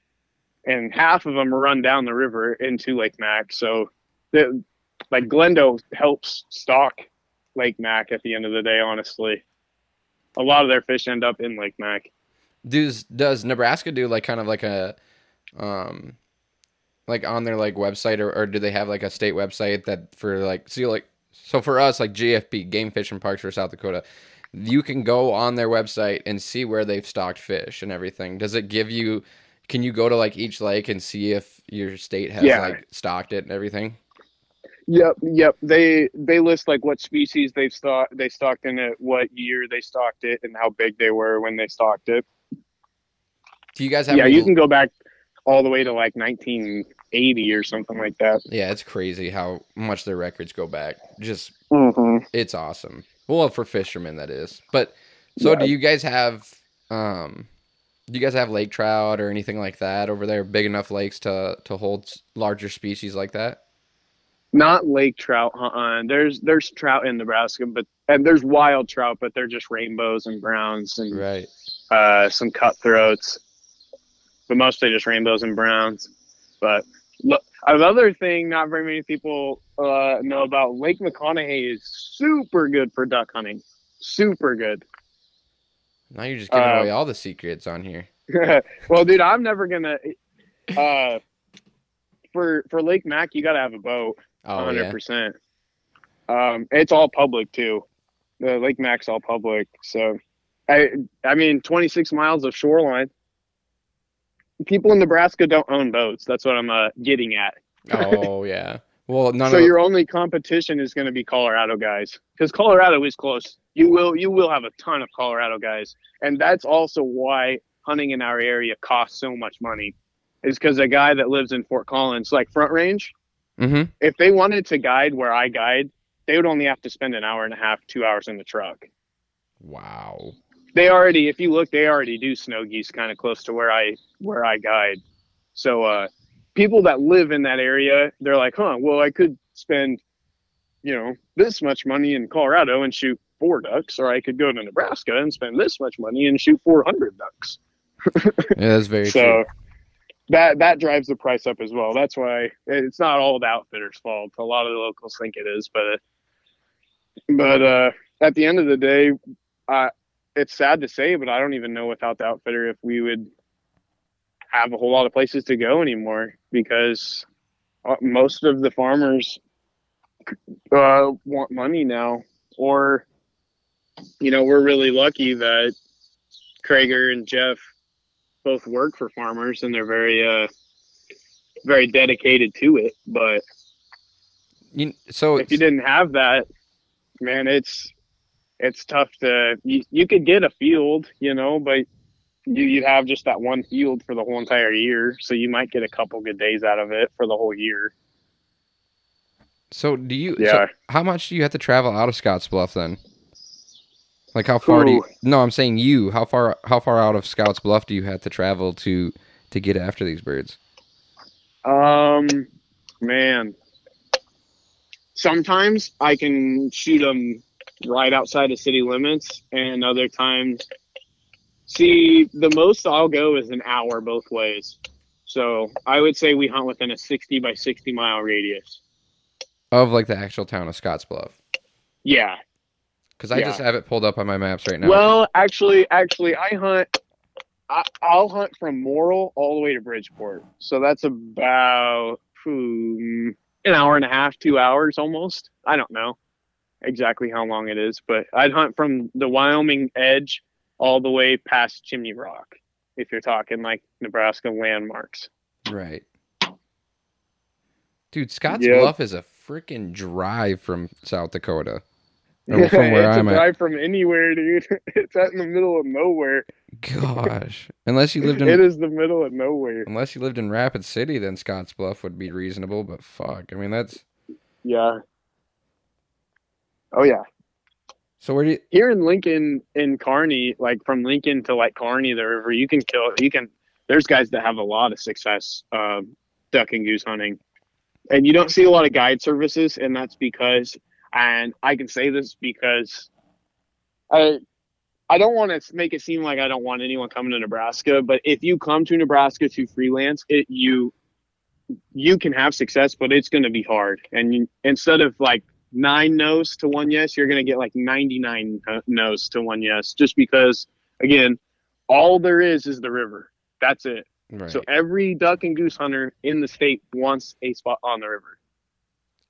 and half of them run down the river into Lake Mac. So, the, like Glendo helps stock Lake Mac at the end of the day. Honestly, a lot of their fish end up in Lake Mac.
Does does Nebraska do like kind of like a, um, like on their like website or, or do they have like a state website that for like see like so for us like GFP Game Fish and Parks for South Dakota, you can go on their website and see where they've stocked fish and everything. Does it give you? Can you go to like each lake and see if your state has
Yeah.
like stocked it and everything?
Yep, yep. They they list like what species they've stocked they stocked in it, what year they stocked it, and how big they were when they stocked it.
Do you guys have?
Yeah,
any-
you can go back all the way to like 1980 or something like that.
Yeah, it's crazy how much their records go back. Just
Mm-hmm.
it's awesome. Well, for fishermen that is. But so
Yeah.
do you guys have um do you guys have lake trout or anything like that over there? Big enough lakes to to hold larger species like that?
Not lake trout. Uh-uh. There's there's trout in Nebraska, but and there's wild trout, but they're just rainbows and browns and
Right.
uh, some cutthroats, but mostly just rainbows and browns. But another thing not very many people uh, know about Lake McConaughy is super good for duck hunting. Super good.
Now you're just giving
Uh,
away all the secrets on here.
well, dude, I'm never gonna. Uh, for for Lake Mac, you gotta have a boat.
Oh
hundred
yeah.
percent. Um, it's all public too. The Lake Mac's all public, so I I mean, twenty six miles of shoreline. People in Nebraska don't own boats. That's what I'm uh, getting at.
oh yeah. Well, none
so
of
your only competition is going to be Colorado guys, because Colorado is close. You will you will have a ton of Colorado guys, and that's also why hunting in our area costs so much money. Is because a guy that lives in Fort Collins, like Front Range,
Mhm.
if they wanted to guide where I guide, they would only have to spend an hour and a half, two hours in the truck.
Wow.
They already, if you look, they already do snow geese kind of close to where I where I guide. So uh, people that live in that area, they're like, huh, well, I could spend, you know, this much money in Colorado and shoot four ducks, or I could go to Nebraska and spend this much money and shoot 400 ducks.
Yeah, that's very
so
true.
that that drives the price up as well. That's why it's not all the outfitters' fault. A lot of the locals think it is, but but uh, at the end of the day, uh, it's sad to say, but I don't even know without the outfitter if we would have a whole lot of places to go anymore because uh, most of the farmers uh, want money now, or you know, we're really lucky that Krager and Jeff both work for farmers and they're very uh very dedicated to it but
You, so
if you didn't have that man it's it's tough to you, you could get a field you know but you you have just that one field for the whole entire year so you might get a couple good days out of it for the whole year
so do you? so
Yeah.
how much do you have to travel out of Scottsbluff then? Like how far do you? No, I'm saying you. How far? How far out of Scottsbluff do you have to travel to to get after these birds?
Um, man. Sometimes I can shoot them right outside of city limits, and other times, see, the most I'll go is an hour both ways. So I would say we hunt within a 60 by 60 mile radius.
Of like the actual town of Scotts Bluff.
Yeah.
Because I
Yeah.
just have it pulled up on my maps right now.
Well, actually, actually, I hunt. I, I'll hunt from Morrill all the way to Bridgeport. So that's about hmm, an hour and a half, two hours almost. I don't know exactly how long it is, but I'd hunt from the Wyoming edge all the way past Chimney Rock. If you're talking like Nebraska landmarks.
right. Dude, Scotts
Yep.
Bluff is a freaking drive from South Dakota. Or from where
it's
I'm
a
at.
drive from anywhere, dude. it's out in the middle of nowhere.
Gosh. Unless you lived in it
is the middle of nowhere.
unless you lived in Rapid City, then Scotts Bluff would be reasonable, but fuck. I mean that's
Yeah. Oh yeah.
so where do you
here in Lincoln in Kearney, like from Lincoln to like Kearney, the river, you can kill. You can. There's guys that have a lot of success um, duck and goose hunting, and you don't see a lot of guide services, and that's because And I can say this because I I don't want to make it seem like I don't want anyone coming to Nebraska, but if you come to Nebraska to freelance, it you you can have success, but it's going to be hard. And you, instead of like nine no's to one yes, you're going to get like 99 no's to one yes, just because again, all there is is the river. That's it.
Right.
So every duck and goose hunter in the state wants a spot on the river,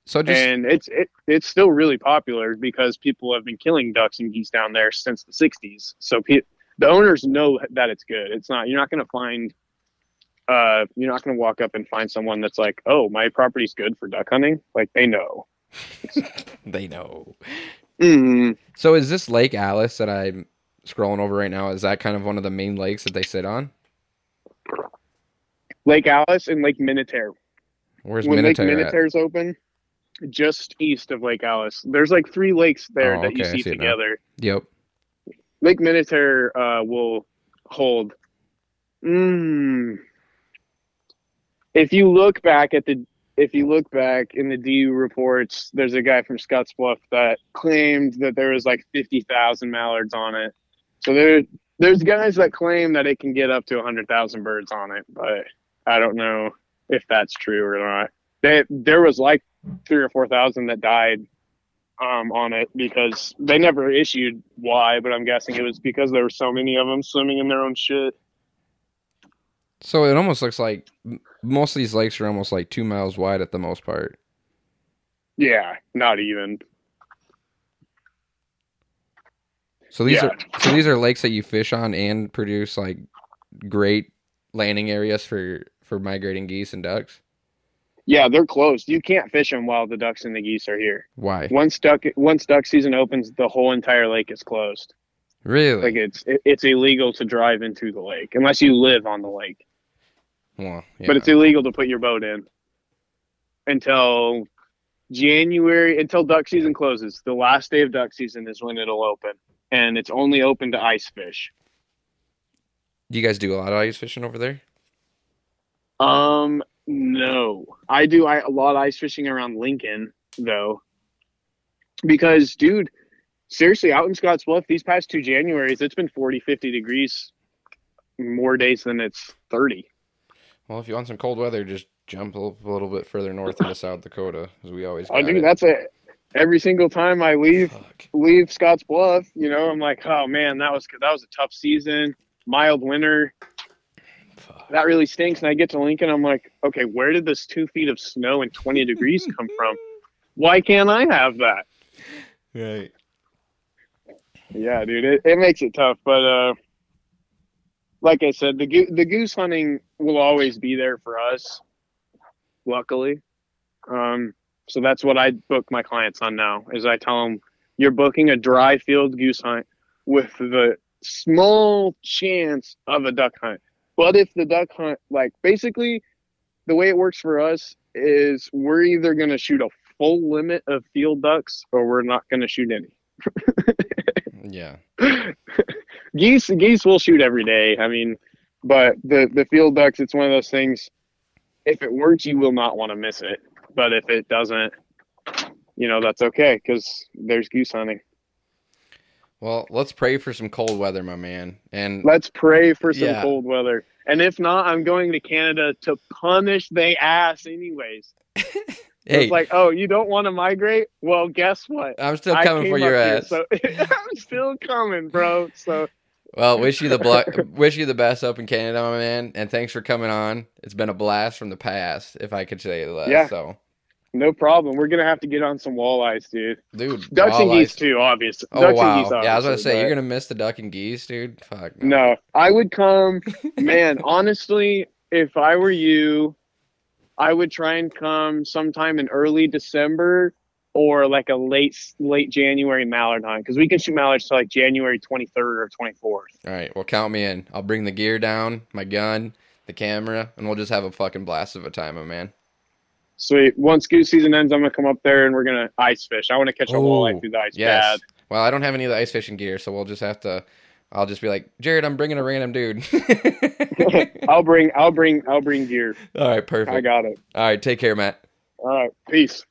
So just
and it's it, it's still really popular because people have been killing ducks and geese down there since the '60s. So pe- the owners know that it's good. It's not you're not going to find. Uh, you're not going to walk up and find someone that's like, "Oh, my property's good for duck hunting." Like they know.
they know.
Mm,
So is this Lake Alice that I'm scrolling over right now? Is that kind of one of the main lakes that they sit on?
Lake Alice and Lake Minatare.
Where's
when Lake
Minatare at?
Open, just east of Lake Alice. There's like three lakes there
Oh,
that you
okay, I
see
see
together.
Yep.
Lake Minatare uh, will hold. Mm, if you look back at the, if you look back in the DU reports, there's a guy from Scottsbluff that claimed that there was like fifty thousand mallards on it. So there, there's guys that claim that it can get up to hundred thousand birds on it, but I don't know if that's true or not. They, there was like three or four thousand that died um, on it because they never issued why, but I'm guessing it was because there were so many of them swimming in their own shit.
So it almost looks like most of these lakes are almost like two miles wide at the most part.
Yeah, not even.
So these
Yeah.
are so these are lakes that you fish on and produce like great landing areas for for migrating geese and ducks.
Yeah, they're closed. You can't fish them while the ducks and the geese are here.
Why?
Once duck once duck season opens, the whole entire lake is closed.
Really?
Like it's it, it's illegal to drive into the lake unless you live on the lake.
Well, yeah.
But it's illegal to put your boat in until January until duck season closes. The last day of duck season is when it'll open, and it's only open to ice fish.
do you guys do a lot of ice fishing over there?
Um, no, I do I, a lot of ice fishing around Lincoln though, because dude, seriously, out in Scotts Bluff these past two Januaries, it's been 40, 50 degrees more days than it's 30.
Well, if you want some cold weather, just jump a little, a little bit further north into South Dakota, as we always.
I
it.
That's it. Every single time I leave
Fuck.
leave Scotts Bluff, you know, I'm like, oh man, that was that was a tough season, mild winter.
Fuck.
That really stinks. And I get to Lincoln, I'm like, okay, where did this two feet of snow and 20 degrees come from? Why can't I have that?
Right.
Yeah, dude, it, it makes it tough. But uh, like I said, the the goose hunting will always be there for us. Luckily, um, so that's what I book my clients on now. Is I tell them you're booking a dry field goose hunt with the small chance of a duck hunt. But if the duck hunt, like basically, the way it works for us is we're either going to shoot a full limit of field ducks or we're not going to shoot any.
Yeah.
geese geese will shoot every day. I mean, but the the field ducks, it's one of those things. If it works, you will not want to miss it. But if it doesn't, you know that's okay because there's goose hunting.
Well, let's pray for some cold weather, my man. And
Let's pray for some
Yeah.
cold weather. And if not, I'm going to Canada to punish they ass anyways.
hey,
It's like, oh, you don't want to migrate? Well, guess what?
I'm still coming for your
up here,
ass.
so I'm still coming, bro. So
Well, wish you the bl- wish you the best up in Canada, my man, and thanks for coming on. It's been a blast from the past, if I could say that.
Yeah.
So,
no problem. We're gonna have to get on some walleyes, dude.
dude,
Ducks and geese too, obviously.
Oh
Ducks
wow!
and geese,
yeah, I was gonna say you're gonna miss the duck and geese, dude. Fuck.
No, I would come. man, honestly, if I were you, I would try and come sometime in early December or like a late late January mallard hunt because we can shoot mallards to like January 23rd or 24th.
All right, well, count me in. I'll bring the gear down, my gun, the camera, and we'll just have a fucking blast of a time, my man.
Sweet. Once goose season ends, I'm gonna come up there and we're gonna ice fish. I want to catch a walleye through the ice
Yes. Well, I don't have any of the ice fishing gear, so we'll just have to. I'll just be like, Jared, I'm bringing a random dude.
I'll bring. I'll bring. I'll bring gear.
All right, perfect.
I got it.
All right, take care, Matt.
All right. Peace.